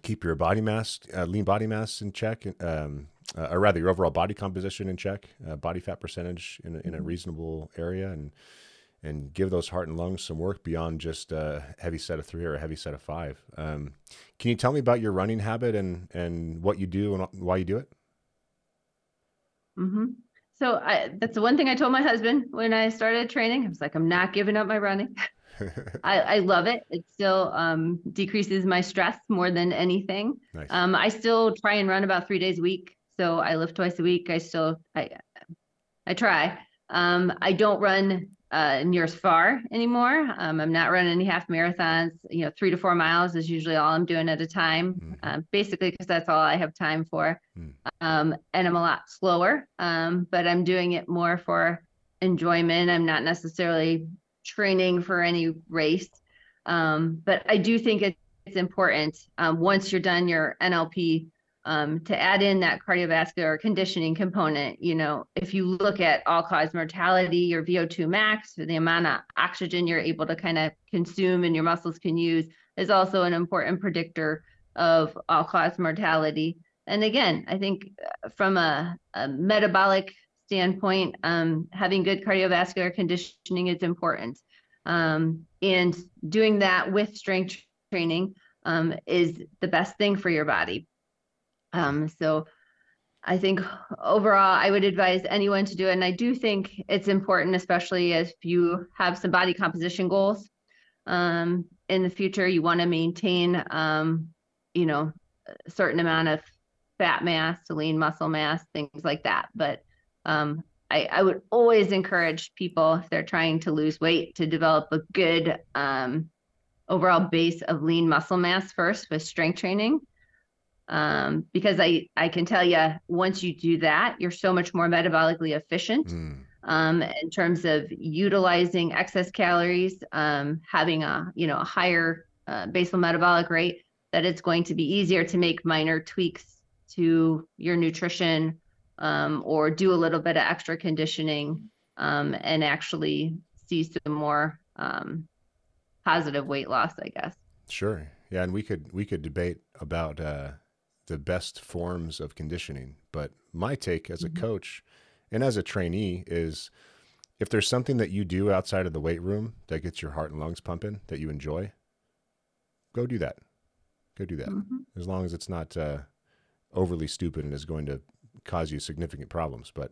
[SPEAKER 1] keep your body mass, uh, lean body mass in check, um, uh, or rather your overall body composition in check, uh, body fat percentage in a, in a mm-hmm. reasonable area, and and give those heart and lungs some work beyond just a heavy set of three or a heavy set of five. Um, can you tell me about your running habit and and what you do and why you do it?
[SPEAKER 3] Mm-hmm. So I, that's the one thing I told my husband when I started training. I was like, I'm not giving up my running. I, I, love it. It still um, decreases my stress more than anything. Nice. Um, I still try and run about three days a week. So I lift twice a week. I still I I try. Um, I don't run uh, near as far anymore. Um, I'm not running any half marathons. You know, three to four miles is usually all I'm doing at a time, mm-hmm. uh, basically because that's all I have time for. Mm. Um, and I'm a lot slower, um, but I'm doing it more for enjoyment. I'm not necessarily training for any race. Um, but I do think it's, it's important um, once you're done your NLP um, to add in that cardiovascular conditioning component. You know, if you look at all cause mortality, your VO2 max, the amount of oxygen you're able to kind of consume and your muscles can use, is also an important predictor of all cause mortality. And again, I think uh, from a, a metabolic standpoint, um, having good cardiovascular conditioning is important. Um, and doing that with strength training um, is the best thing for your body. Um, so I think overall, I would advise anyone to do it. And I do think it's important, especially if you have some body composition goals um, in the future. You want to maintain, um, you know, a certain amount of fat mass, to lean muscle mass, things like that. But um, I, I, would always encourage people if they're trying to lose weight to develop a good um, overall base of lean muscle mass first with strength training. Um, because I, I can tell you once you do that, you're so much more metabolically efficient mm. um, in terms of utilizing excess calories, um, having a you know a higher uh, basal metabolic rate. That it's going to be easier to make minor tweaks to your nutrition um, or do a little bit of extra conditioning um, and actually see some more um, positive weight loss, I guess.
[SPEAKER 1] Sure. Yeah, and we could we could debate about uh, the best forms of conditioning, but my take as a mm-hmm. coach and as a trainee is if there's something that you do outside of the weight room that gets your heart and lungs pumping that you enjoy, go do that. Go do that. Mm-hmm. As long as it's not uh, overly stupid and is going to cause you significant problems. But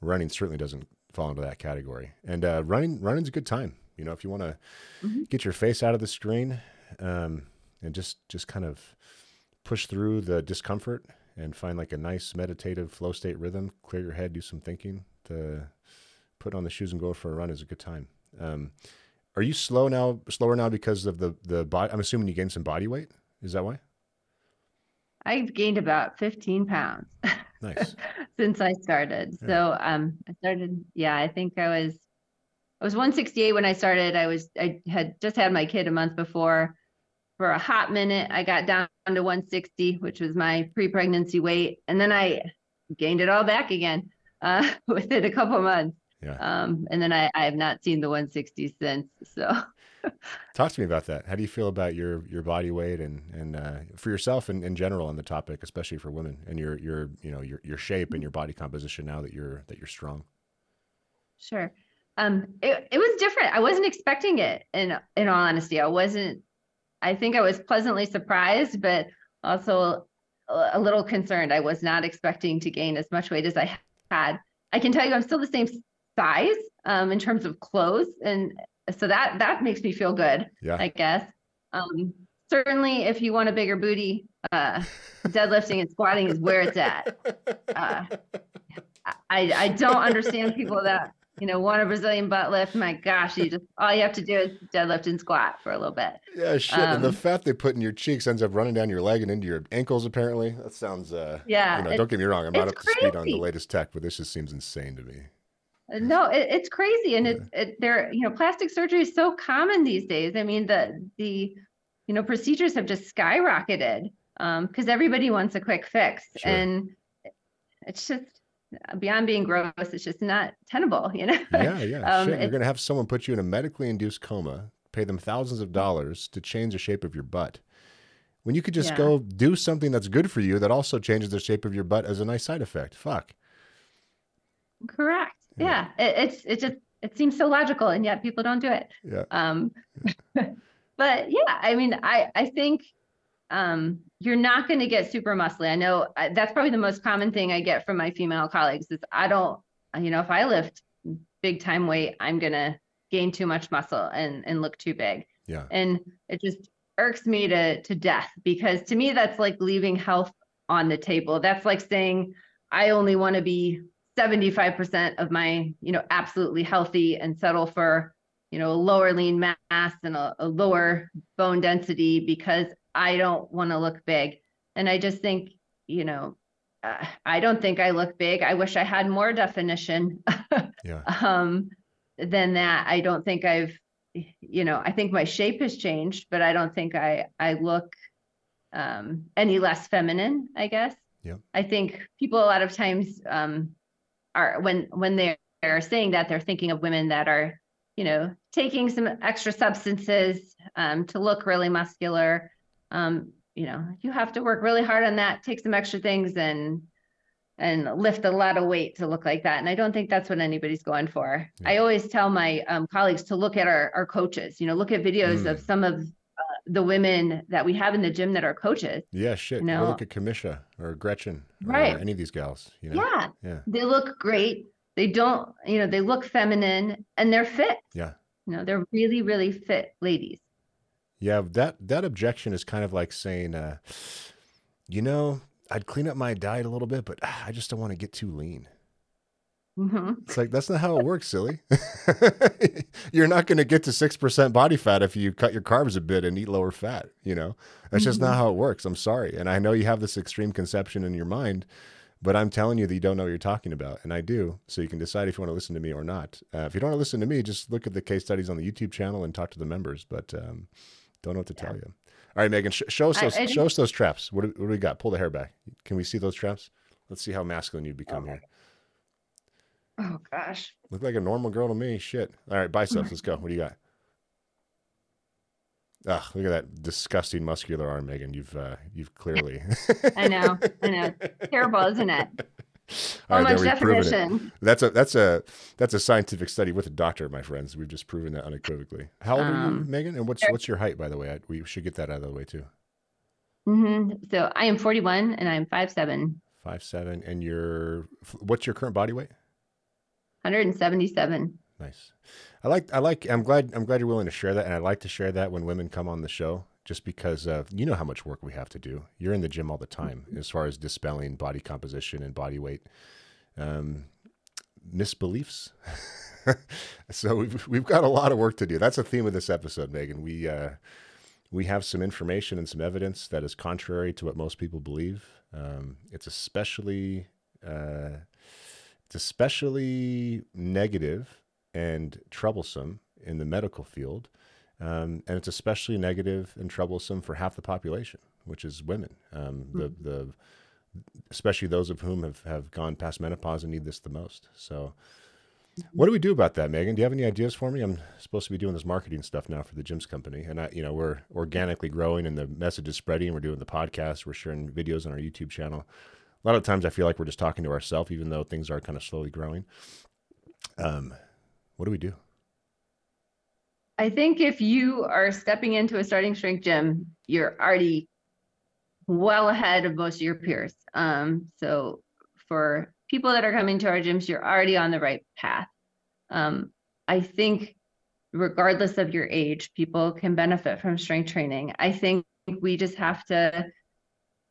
[SPEAKER 1] running certainly doesn't fall into that category. And uh, running running's a good time. You know, if you want to mm-hmm. get your face out of the screen um, and just just kind of push through the discomfort and find like a nice meditative flow state rhythm, clear your head, do some thinking, to put on the shoes and go for a run is a good time. Um, are you slow now, slower now because of the the body? I'm assuming you gained some body weight. Is that why?
[SPEAKER 3] I've gained about 15 pounds
[SPEAKER 1] Nice.
[SPEAKER 3] since I started.
[SPEAKER 1] Yeah.
[SPEAKER 3] So um I started yeah, I think I was I was 168 when I started. I was I had just had my kid a month before. For a hot minute, I got down to 160, which was my pre-pregnancy weight, and then I gained it all back again uh, within a couple months.
[SPEAKER 1] Yeah.
[SPEAKER 3] Um, and then I, I have not seen the 160 since. So
[SPEAKER 1] Talk to me about that. How do you feel about your your body weight and and uh, for yourself and in general on the topic, especially for women and your your you know your your shape and your body composition now that you're that you're strong.
[SPEAKER 3] Sure. Um, it, it was different. I wasn't expecting it in in all honesty. I wasn't I think I was pleasantly surprised, but also a, little concerned. I was not expecting to gain as much weight as I had. I can tell you I'm still the same size um, in terms of clothes. And so that that makes me feel good,
[SPEAKER 1] Yeah.
[SPEAKER 3] I guess. Um, certainly if you want a bigger booty, uh, deadlifting and squatting is where it's at. Uh, I, I don't understand people that you know want a Brazilian butt lift. My gosh, you just all you have to do is deadlift and squat for a little bit.
[SPEAKER 1] Yeah, shit. and the
[SPEAKER 3] Um,
[SPEAKER 1] fat they put in your cheeks ends up running down your leg and into your ankles. Apparently, that sounds. Uh,
[SPEAKER 3] Yeah,
[SPEAKER 1] You know, don't get me wrong. I'm not up to speed on the latest tech, but this just seems insane to me.
[SPEAKER 3] No, it, it's crazy, and it's it, there. You know, plastic surgery is so common these days. I mean, the the you know procedures have just skyrocketed because everybody wants a quick fix,
[SPEAKER 1] Sure.
[SPEAKER 3] and it's just beyond being gross. It's just not tenable. You know.
[SPEAKER 1] Yeah, yeah.
[SPEAKER 3] Um,
[SPEAKER 1] shit. You're gonna have someone put you in a medically induced coma, pay them thousands of dollars to change the shape of your butt. When you could just
[SPEAKER 3] Yeah.
[SPEAKER 1] go do something that's good for you that also changes the shape of your butt as a nice side effect. Fuck.
[SPEAKER 3] Correct.
[SPEAKER 1] Yeah.
[SPEAKER 3] Yeah. It, it's it just it seems so logical, and yet people don't do it.
[SPEAKER 1] Yeah.
[SPEAKER 3] Um, but yeah, I mean, I I think um, you're not going to get super muscly. I know that's probably the most common thing I get from my female colleagues is I don't, you know, if I lift big time weight, I'm gonna gain too much muscle and and look too big,
[SPEAKER 1] Yeah.
[SPEAKER 3] and it just irks me to to death because to me that's like leaving health on the table. That's like saying I only want to be 75% of my, you know, absolutely healthy and settle for, you know, a lower lean mass and a, a lower bone density because I don't want to look big. And I just think, you know, uh, I don't think I look big. I wish I had more definition
[SPEAKER 1] Yeah.
[SPEAKER 3] um, than that. I don't think I've, you know, I think my shape has changed, but I don't think I I look um, any less feminine. I guess.
[SPEAKER 1] Yep.
[SPEAKER 3] I think people a lot of times um, are when when they're, they're saying that they're thinking of women that are, you know, taking some extra substances um, to look really muscular. Um, you know, you have to work really hard on that, take some extra things, and and lift a lot of weight to look like that. And I don't think that's what anybody's going for.
[SPEAKER 1] Yeah.
[SPEAKER 3] I always tell my um, colleagues to look at our, our coaches, you know, look at videos
[SPEAKER 1] Mm.
[SPEAKER 3] of some of uh, the women that we have in the gym that are coaches.
[SPEAKER 1] Yeah. Shit.
[SPEAKER 3] You know-
[SPEAKER 1] look at Kamisha or Gretchen. Or
[SPEAKER 3] Right.
[SPEAKER 1] any of these gals. You know.
[SPEAKER 3] Yeah.
[SPEAKER 1] Yeah.
[SPEAKER 3] They look great. They don't, you know, they look feminine and they're fit.
[SPEAKER 1] Yeah.
[SPEAKER 3] You know, they're really, really fit ladies.
[SPEAKER 1] Yeah, that that objection is kind of like saying, uh, you know, I'd clean up my diet a little bit, but ah, I just don't want to get too lean.
[SPEAKER 3] hmm
[SPEAKER 1] It's like that's not how it works, silly. You're not going to get to six percent body fat if you cut your carbs a bit and eat lower fat. You know, that's just not how it works. I'm sorry, and I know you have this extreme conception in your mind, but I'm telling you that you don't know what you're talking about, and I do. So you can decide if you want to listen to me or not. Uh, if you don't want to listen to me, just look at the case studies on the YouTube channel and talk to the members. But um, don't know what to tell you. All right, Megan, sh- show us
[SPEAKER 3] I-
[SPEAKER 1] those.
[SPEAKER 3] I
[SPEAKER 1] show us those traps. What do, what do we got? Pull the hair back. Can we see those traps? Let's see how masculine you become
[SPEAKER 3] Okay.
[SPEAKER 1] here.
[SPEAKER 3] Oh gosh.
[SPEAKER 1] Look like a normal girl to me. Shit. All right, biceps. Let's go. What do you got? Ugh, look at that disgusting muscular arm, Megan. You've uh, you've clearly.
[SPEAKER 3] I know. I know. Terrible, isn't it?
[SPEAKER 1] All right, there we've proven it. That's a that's a that's a scientific study with a doctor, my friends. We've just proven that unequivocally. How old are you,
[SPEAKER 3] Um,
[SPEAKER 1] Megan? And what's what's your height, by the way? I, we should get that out of the way too.
[SPEAKER 3] Mm-hmm. So I am 41 and I'm five seven.
[SPEAKER 1] Five seven, and your what's your current body weight?
[SPEAKER 3] 177.
[SPEAKER 1] Nice. I like I like I'm glad I'm glad you're willing to share that and I like to share that when women come on the show just because of you know how much work we have to do. You're in the gym all the time as far as dispelling body composition and body weight um, misbeliefs. so we've we've got a lot of work to do. That's a theme of this episode, Megan. We uh, we have some information and some evidence that is contrary to what most people believe. Um, it's especially uh, it's especially negative and troublesome in the medical field, um, and it's especially negative and troublesome for half the population, which is women. Um, mm-hmm. The the especially those of whom have, have gone past menopause and need this the most. So, what do we do about that, Megan? Do you have any ideas for me? I'm supposed to be doing this marketing stuff now for the Gyms Company, and I, you know, we're organically growing, and the message is spreading. We're doing the podcast, we're sharing videos on our YouTube channel. A lot of times, I feel like we're just talking to ourselves, even though things are kind of slowly growing. Um, what do we do?
[SPEAKER 3] I think if you are stepping into a starting strength gym, you're already well ahead of most of your peers. Um, so for people that are coming to our gyms, you're already on the right path. Um, I think regardless of your age, people can benefit from strength training. I think we just have to,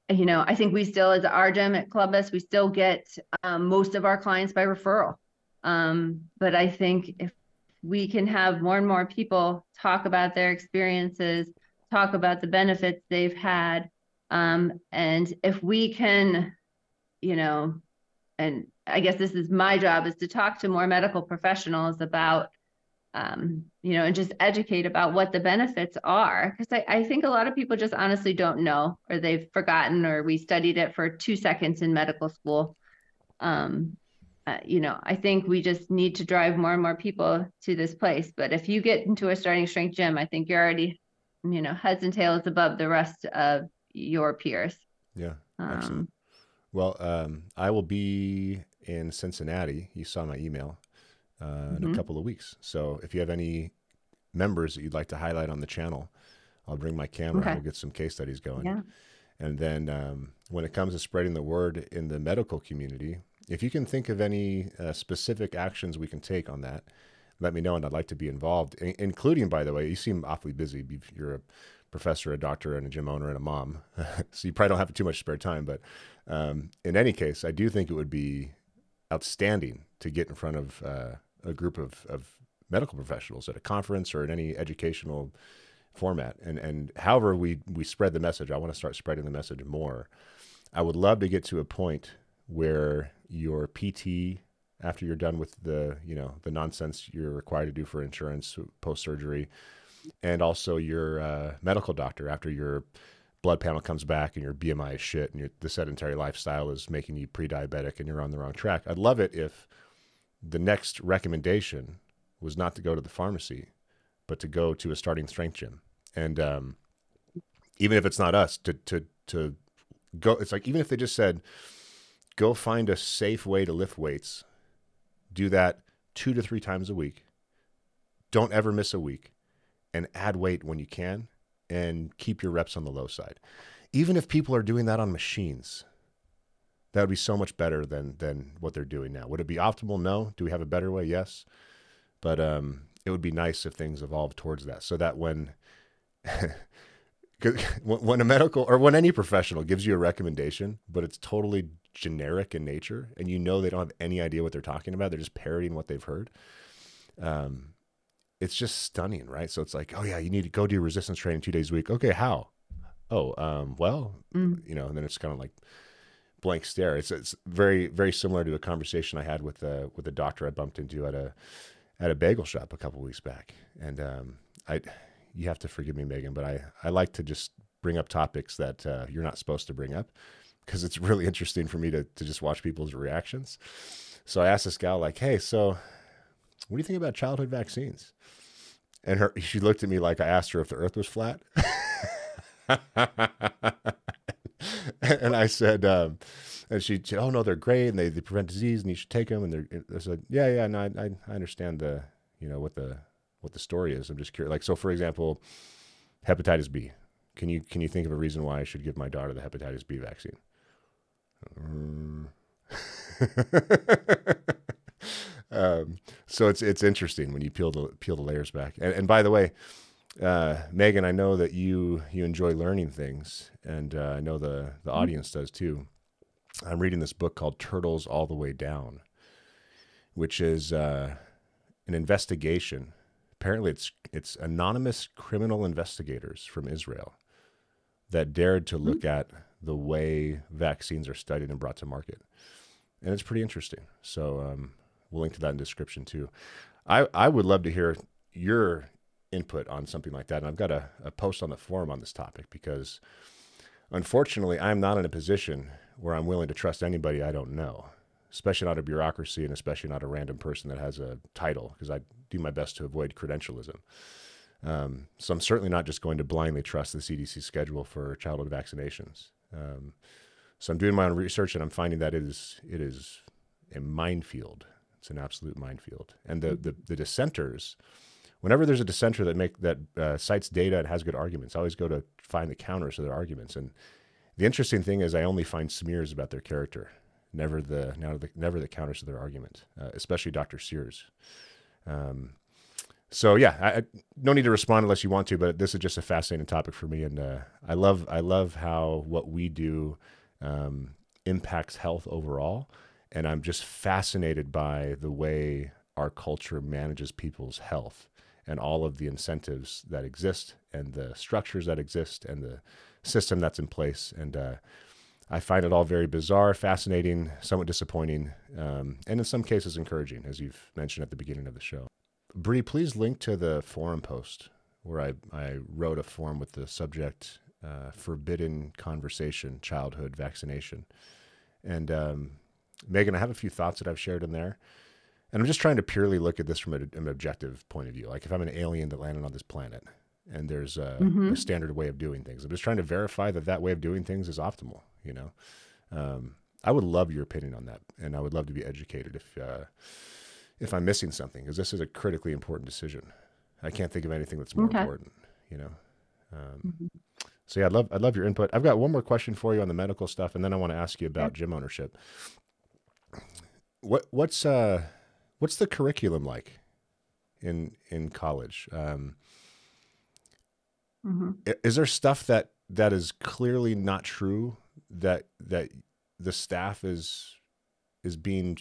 [SPEAKER 3] you know, I think we still, as our gym at Columbus, we still get um, most of our clients by referral. Um, but I think if we can have more and more people talk about their experiences, talk about the benefits they've had, um, and if we can, you know, and I guess this is my job is to talk to more medical professionals about, um, you know, and just educate about what the benefits are. Because I, I think a lot of people just honestly don't know, or they've forgotten, or we studied it for two seconds in medical school. Um, uh, you know, I think we just need to drive more and more people to this place. But if you get into a starting strength gym, I think you're already, you know, heads and tails above the rest of your peers.
[SPEAKER 1] Yeah. Um, well, um, I will be in Cincinnati. You saw my email uh, mm-hmm. in a mm-hmm. couple of weeks. So if you have any members that you'd like to highlight on the channel, I'll bring my camera. Okay. We'll get some case studies going. Yeah. And then um, when it comes to spreading the word in the medical community, if you can think of any uh, specific actions we can take on that, let me know, and I'd like to be involved. I- including, by the way, you seem awfully busy. You're a professor, a doctor, and a gym owner, and a mom. so you probably don't have too much spare time. But um, in any case, I do think it would be outstanding to get in front of uh, a group of, of medical professionals at a conference or in any educational format. And and however we we spread the message, I want to start spreading the message more. I would love to get to a point where your PT after you're done with the you know the nonsense you're required to do for insurance post surgery and also your uh, medical doctor after your blood panel comes back and your BMI is shit and your, the sedentary lifestyle is making you pre-diabetic and you're on the wrong track. I'd love it if the next recommendation was not to go to the pharmacy, but to go to a starting strength gym. And um, even if it's not us, to to to go. It's like even if they just said, go find a safe way to lift weights. Do that two to three times a week. Don't ever miss a week and add weight when you can and keep your reps on the low side. Even if people are doing that on machines, that would be so much better than than what they're doing now. Would it be optimal? No. Do we have a better way? Yes. But um, it would be nice if things evolved towards that, so that when when a medical or when any professional gives you a recommendation, but it's totally generic in nature, and you know they don't have any idea what they're talking about, they're just parroting what they've heard. Um, it's just stunning, right? So it's like, oh yeah, you need to go do resistance training two days a week. Okay, how? Oh, um, well, mm. you know, and then it's kind of like blank stare. It's it's very very similar to a conversation I had with a with a doctor I bumped into at a at a bagel shop a couple weeks back, and um, I you have to forgive me, Megan, but I I like to just bring up topics that uh, you're not supposed to bring up because it's really interesting for me to to just watch people's reactions. So I asked this gal like, hey, so what do you think about childhood vaccines? And her, she looked at me like I asked her if the earth was flat. and I said, um, and she said, oh no, they're great and they, they prevent disease and you should take them. And they're, I said, yeah, yeah, no, I, I understand the, you know, what the, what the story is. I'm just curious. Like, so for example, hepatitis B, can you, can you think of a reason why I should give my daughter the hepatitis B vaccine? Um, um, so it's it's interesting when you peel the peel the layers back. And, and by the way, uh, Megan, I know that you you enjoy learning things, and uh, I know the the
[SPEAKER 3] Mm-hmm.
[SPEAKER 1] audience does too. I'm reading this book called Turtles All the Way Down, which is uh, an investigation. Apparently, it's it's anonymous criminal investigators from Israel that dared to look at the way vaccines are studied and brought to market, and it's pretty interesting. So um, we'll link to that in the description too. I I would love to hear your input on something like that. And I've got a, a post on the forum on this topic because unfortunately, I'm not in a position where I'm willing to trust anybody I don't know, especially not a bureaucracy and especially not a random person that has a title, because I do my best to avoid credentialism. Um, so I'm certainly not just going to blindly trust the CDC schedule for childhood vaccinations. Um, so I'm doing my own research and I'm finding that it is it is a minefield. It's an absolute minefield. And the the, the dissenters, whenever there's a dissenter that make that uh, cites data and has good arguments, I always go to find the counters to their arguments. And the interesting thing is, I only find smears about their character, never the never the, never the counters to their argument, uh, especially Dr. Sears. Um, so yeah, I, I no need to respond unless you want to, but this is just a fascinating topic for me, and uh, I love I love how what we do um, impacts health overall, and I'm just fascinated by the way our culture manages people's health and all of the incentives that exist and the structures that exist and the system that's in place, and uh, I find it all very bizarre, fascinating, somewhat disappointing, um, and in some cases encouraging, as you've mentioned at the beginning of the show. Bree, please link to the forum post where I, I wrote a forum with the subject uh, Forbidden Conversation Childhood Vaccination. And um, Megan, I have a few thoughts that I've shared in there. And I'm just trying to purely look at this from a, an objective point of view. Like if I'm an alien that landed on this planet and there's a,
[SPEAKER 3] Mhm.
[SPEAKER 1] a standard way of doing things, I'm just trying to verify that that way of doing things is optimal, you know? Um, I would love your opinion on that. And I would love to be educated if, uh, if I'm missing something, because this is a critically important decision. I can't think of anything that's more
[SPEAKER 3] Okay.
[SPEAKER 1] important, you know. Um,
[SPEAKER 3] Mhm.
[SPEAKER 1] so yeah, I'd love I'd love your input. I've got one more question for you on the medical stuff, and then I want to ask you about gym ownership. What what's uh what's the curriculum like in in college? Um,
[SPEAKER 3] Mhm.
[SPEAKER 1] is there stuff that that is clearly not true that that the staff is is being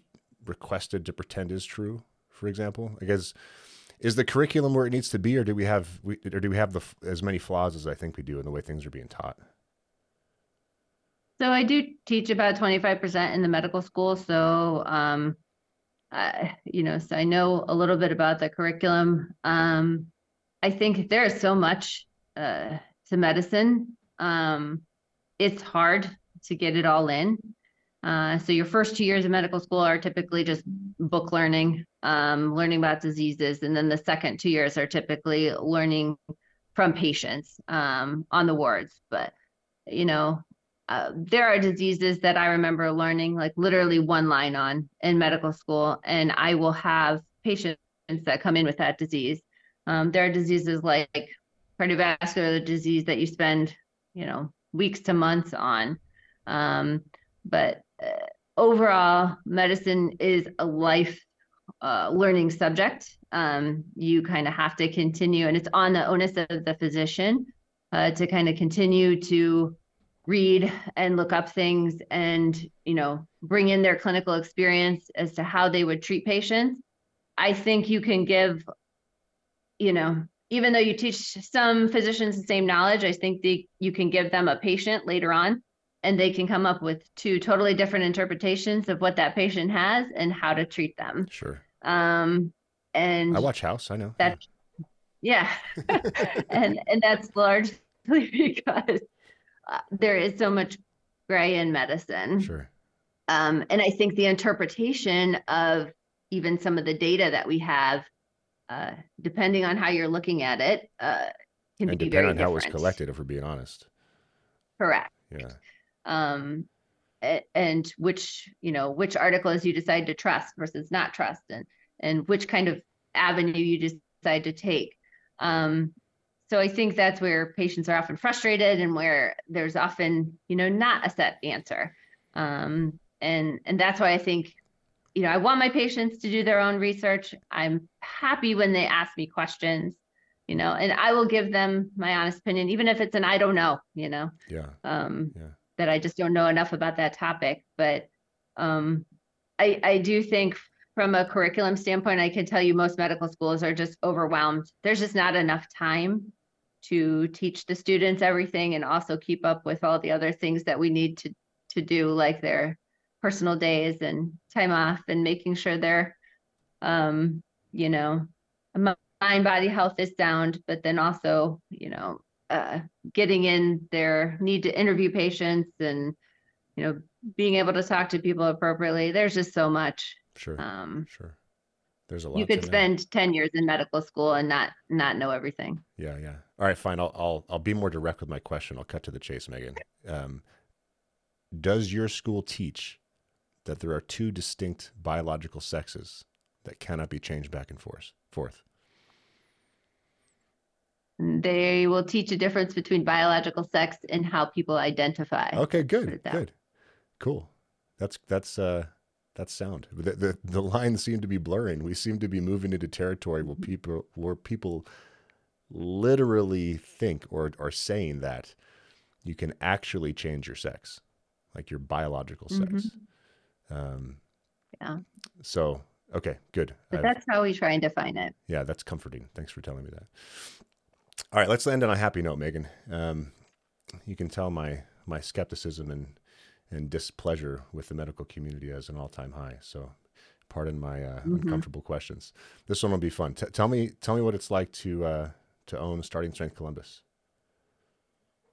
[SPEAKER 1] requested to pretend is true for example i guess is the curriculum where it needs to be or do we have we, or do we have the as many flaws as i think we do in the way things are being taught
[SPEAKER 3] So I do teach about 25% in the medical school. So, um, I, you know, so I know a little bit about the curriculum. Um, I think there is so much uh, to medicine. Um, it's hard to get it all in. Uh, so your first two years of medical school are typically just book learning, um, learning about diseases, and then the second two years are typically learning from patients um, on the wards. But you know, uh, there are diseases that I remember learning like literally one line on in medical school, and I will have patients that come in with that disease. Um, there are diseases like cardiovascular disease that you spend, you know, weeks to months on. Um, but uh, overall, medicine is a life uh, learning subject. Um, you kind of have to continue, and it's on the onus of the physician uh, to kind of continue to read and look up things and you know bring in their clinical experience as to how they would treat patients i think you can give you know even though you teach some physicians the same knowledge i think the, you can give them a patient later on and they can come up with two totally different interpretations of what that patient has and how to treat them.
[SPEAKER 1] Sure.
[SPEAKER 3] Um and
[SPEAKER 1] i watch house i know.
[SPEAKER 3] that yeah. And and that's largely because uh, there is so much gray in medicine.
[SPEAKER 1] Sure.
[SPEAKER 3] Um, and i think the interpretation of even some of the data that we have uh, depending on how you're looking at it uh, can
[SPEAKER 1] and
[SPEAKER 3] be
[SPEAKER 1] depend on how it was collected if we're being honest.
[SPEAKER 3] Correct.
[SPEAKER 1] Yeah.
[SPEAKER 3] Um, and which you know which articles you decide to trust versus not trust and and which kind of avenue you decide to take. Um, so i think that's where patients are often frustrated and where there's often you know not a set answer. Um, and and that's why i think you know i want my patients to do their own research i'm happy when they ask me questions you know, and I will give them my honest opinion, even if it's an I don't know, you know,
[SPEAKER 1] Yeah.
[SPEAKER 3] um,
[SPEAKER 1] Yeah.
[SPEAKER 3] that I just don't know enough about that topic. But um, I, I do think from a curriculum standpoint, I can tell you most medical schools are just overwhelmed. There's just not enough time to teach the students everything and also keep up with all the other things that we need to to do, like their personal days and time off and making sure they're um, you know, mind body health is sound, but then also, you know, uh, getting in their need to interview patients and, you know, being able to talk to people appropriately. There's just so much.
[SPEAKER 1] Sure.
[SPEAKER 3] Um,
[SPEAKER 1] sure. There's a lot.
[SPEAKER 3] you could
[SPEAKER 1] to know.
[SPEAKER 3] spend 10 years in medical school and not not know everything.
[SPEAKER 1] Yeah, yeah. All right, fine. I'll I'll I'll be more direct with my question. I'll cut to the chase, Megan. Um, does your school teach that there are two distinct biological sexes that cannot be changed back and forth? Forth.
[SPEAKER 3] They will teach a difference between biological sex and how people identify.
[SPEAKER 1] Okay, good, good, cool. That's that's uh that's sound. The, the the lines seem to be blurring. We seem to be moving into territory where people where people literally think or are saying that you can actually change your sex, like your biological sex. Um,
[SPEAKER 3] Yeah.
[SPEAKER 1] So okay, good.
[SPEAKER 3] But
[SPEAKER 1] I've-
[SPEAKER 3] that's how we try and define it.
[SPEAKER 1] yeah, that's comforting. Thanks for telling me that. All right, let's end on a happy note, Megan. Um, you can tell my my skepticism and and displeasure with the medical community as an all time high. So, pardon my uh,
[SPEAKER 3] Mhm.
[SPEAKER 1] uncomfortable questions. This one will be fun. T- tell me tell me what it's like to uh, to own Starting Strength Columbus.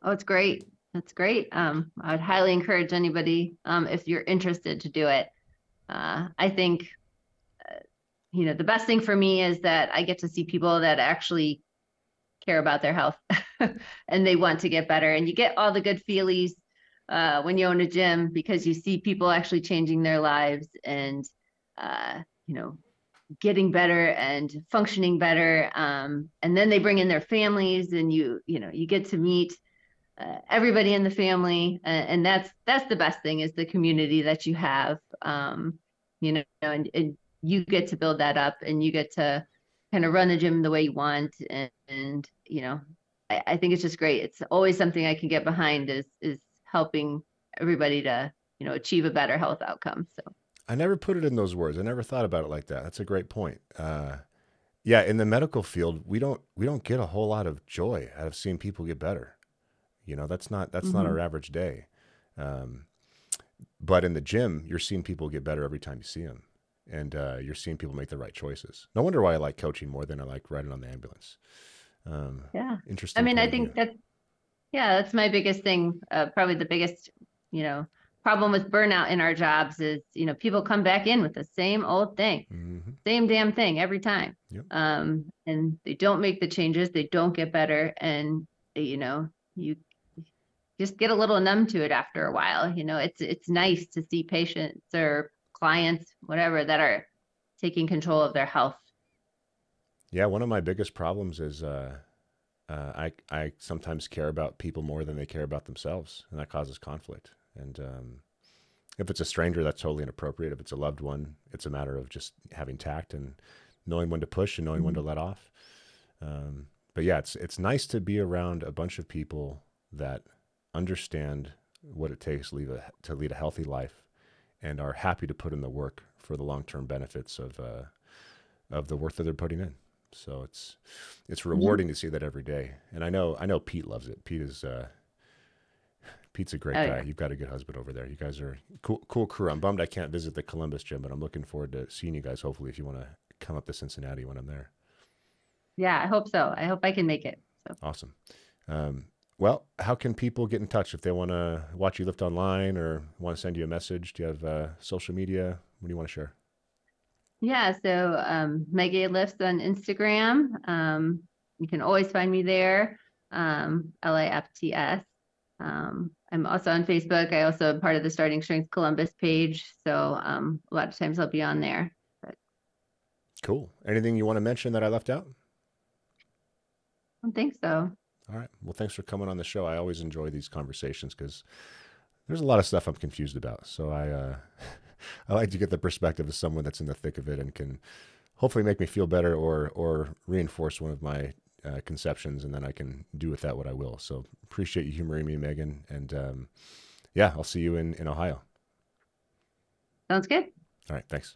[SPEAKER 3] Oh, it's great. It's great. Um, I would highly encourage anybody, um, if you're interested to do it. Uh, I think, uh, you know, the best thing for me is that I get to see people that actually care about their health and they want to get better. And you get all the good feelies uh, when you own a gym because you see people actually changing their lives and, uh, you know, getting better and functioning better. Um, and then they bring in their families and you, you know, you get to meet uh, everybody in the family uh, and that's that's the best thing is the community that you have um you know and, and you get to build that up and you get to kind of run the gym the way you want and, and you know I, I think it's just great it's always something i can get behind is is helping everybody to you know achieve a better health outcome so
[SPEAKER 1] I never put it in those words. I never thought about it like that. That's a great point. Uh, yeah, in the medical field, we don't we don't get a whole lot of joy out of seeing people get better. You know, that's not that's not
[SPEAKER 3] Mhm.
[SPEAKER 1] our average day. Um, but in the gym, you're seeing people get better every time you see them, and uh, you're seeing people make the right choices. No wonder why I like coaching more than I like riding on the ambulance. Um,
[SPEAKER 3] yeah
[SPEAKER 1] interesting.
[SPEAKER 3] I mean, I think that, yeah, that's my biggest thing. Uh, probably the biggest, you know, problem with burnout in our jobs is, you know, people come back in with the same old thing,
[SPEAKER 1] Mhm.
[SPEAKER 3] same damn thing every time.
[SPEAKER 1] Yep.
[SPEAKER 3] Um, and they don't make the changes, they don't get better, and you know, you just get a little numb to it after a while. You know, it's it's nice to see patients or clients, whatever, that are taking control of their health.
[SPEAKER 1] Yeah, one of my biggest problems is uh, uh, I I sometimes care about people more than they care about themselves, and that causes conflict. And um, if it's a stranger, that's totally inappropriate. If it's a loved one, it's a matter of just having tact and knowing when to push and knowing when to let off. Um, but yeah, it's it's nice to be around a bunch of people that understand what it takes to lead a, to lead a healthy life and are happy to put in the work for the long term benefits of uh, of the work that they're putting in. So it's it's rewarding to see that every day. And I know I know Pete loves it. Pete is uh, Pete's a great
[SPEAKER 3] Oh,
[SPEAKER 1] guy.
[SPEAKER 3] yeah.
[SPEAKER 1] You've got a good husband over there. You guys are cool cool crew. I'm bummed I can't visit the Columbus gym, but I'm looking forward to seeing you guys. Hopefully, if you want to come up to Cincinnati when I'm there.
[SPEAKER 3] Yeah, I hope so. I hope I can make it. So.
[SPEAKER 1] Awesome. Um, well, how can people get in touch if they want to watch you lift online or want to send you a message? Do you have uh, social media? What do you want to share?
[SPEAKER 3] Yeah, so um, Maggie Lifts on Instagram. Um, you can always find me there, um, L-I-F-T-S. Um, I'm also on Facebook. I also am part of the Starting Strength Columbus page. So um, a lot of times I'll be on there.
[SPEAKER 1] Cool. Anything you want to mention that I left out?
[SPEAKER 3] I don't think so.
[SPEAKER 1] All right. Well, thanks for coming on the show. I always enjoy these conversations because there's a lot of stuff I'm confused about. So I uh, I like to get the perspective of someone that's in the thick of it and can hopefully make me feel better or or reinforce one of my uh, conceptions, and then I can do with that what I will. So appreciate you humoring me, Megan, and um, yeah, I'll see you in in Ohio.
[SPEAKER 3] Sounds good.
[SPEAKER 1] All right, thanks.